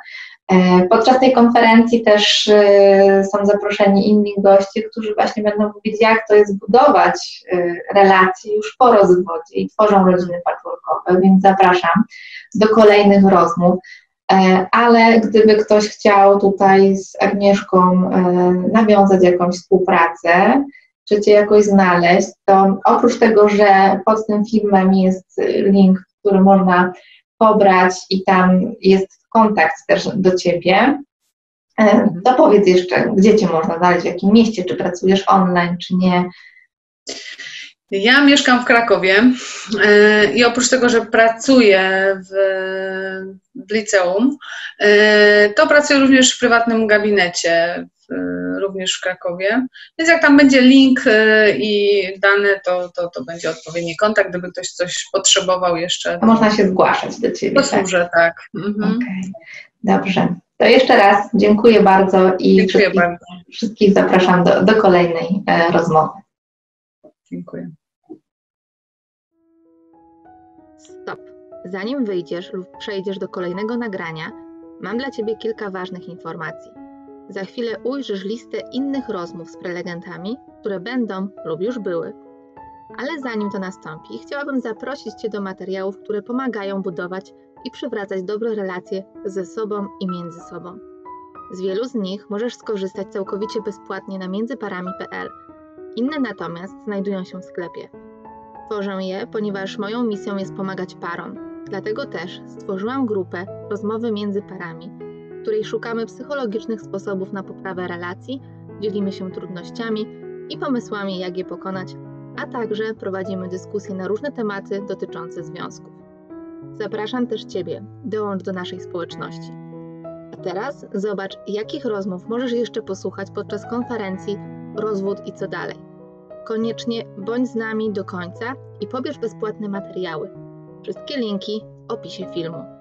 E, Podczas tej konferencji też e, są zaproszeni inni goście, którzy właśnie będą mówić, jak to jest budować e, relacje już po rozwodzie i tworzą rodziny patchworkowe, więc zapraszam do kolejnych rozmów. Ale gdyby ktoś chciał tutaj z Agnieszką nawiązać jakąś współpracę, czy Cię jakoś znaleźć, to oprócz tego, że pod tym filmem jest link, który można pobrać i tam jest kontakt też do Ciebie, e, to powiedz jeszcze, gdzie Cię można znaleźć, w jakim mieście, czy pracujesz online, czy nie. Ja mieszkam w Krakowie e, i oprócz tego, że pracuję w, w liceum, e, to pracuję również w prywatnym gabinecie, również w Krakowie. Więc jak tam będzie link e, i dane, to, to, to będzie odpowiedni kontakt, gdyby ktoś coś potrzebował jeszcze. To można się zgłaszać do Ciebie. tak? Posłużę, tak. Mhm. Okej, Dobrze. To jeszcze raz dziękuję bardzo i Dziękuję wszystkich, bardzo. wszystkich zapraszam do, do kolejnej e, rozmowy. Dziękuję. Zanim wyjdziesz lub przejdziesz do kolejnego nagrania, mam dla Ciebie kilka ważnych informacji. Za chwilę ujrzysz listę innych rozmów z prelegentami, które będą lub już były. Ale zanim to nastąpi, chciałabym zaprosić Cię do materiałów, które pomagają budować i przywracać dobre relacje ze sobą i między sobą. Z wielu z nich możesz skorzystać całkowicie bezpłatnie na międzyparami.pl. Inne natomiast znajdują się w sklepie. Tworzę je, ponieważ moją misją jest pomagać parom. Dlatego też stworzyłam grupę Rozmowy między parami, w której szukamy psychologicznych sposobów na poprawę relacji, dzielimy się trudnościami i pomysłami, jak je pokonać, a także prowadzimy dyskusje na różne tematy dotyczące związków. Zapraszam też Ciebie, dołącz do naszej społeczności. A teraz zobacz, jakich rozmów możesz jeszcze posłuchać podczas konferencji Rozwód i co dalej. Koniecznie bądź z nami do końca i pobierz bezpłatne materiały. Wszystkie linki w opisie filmu.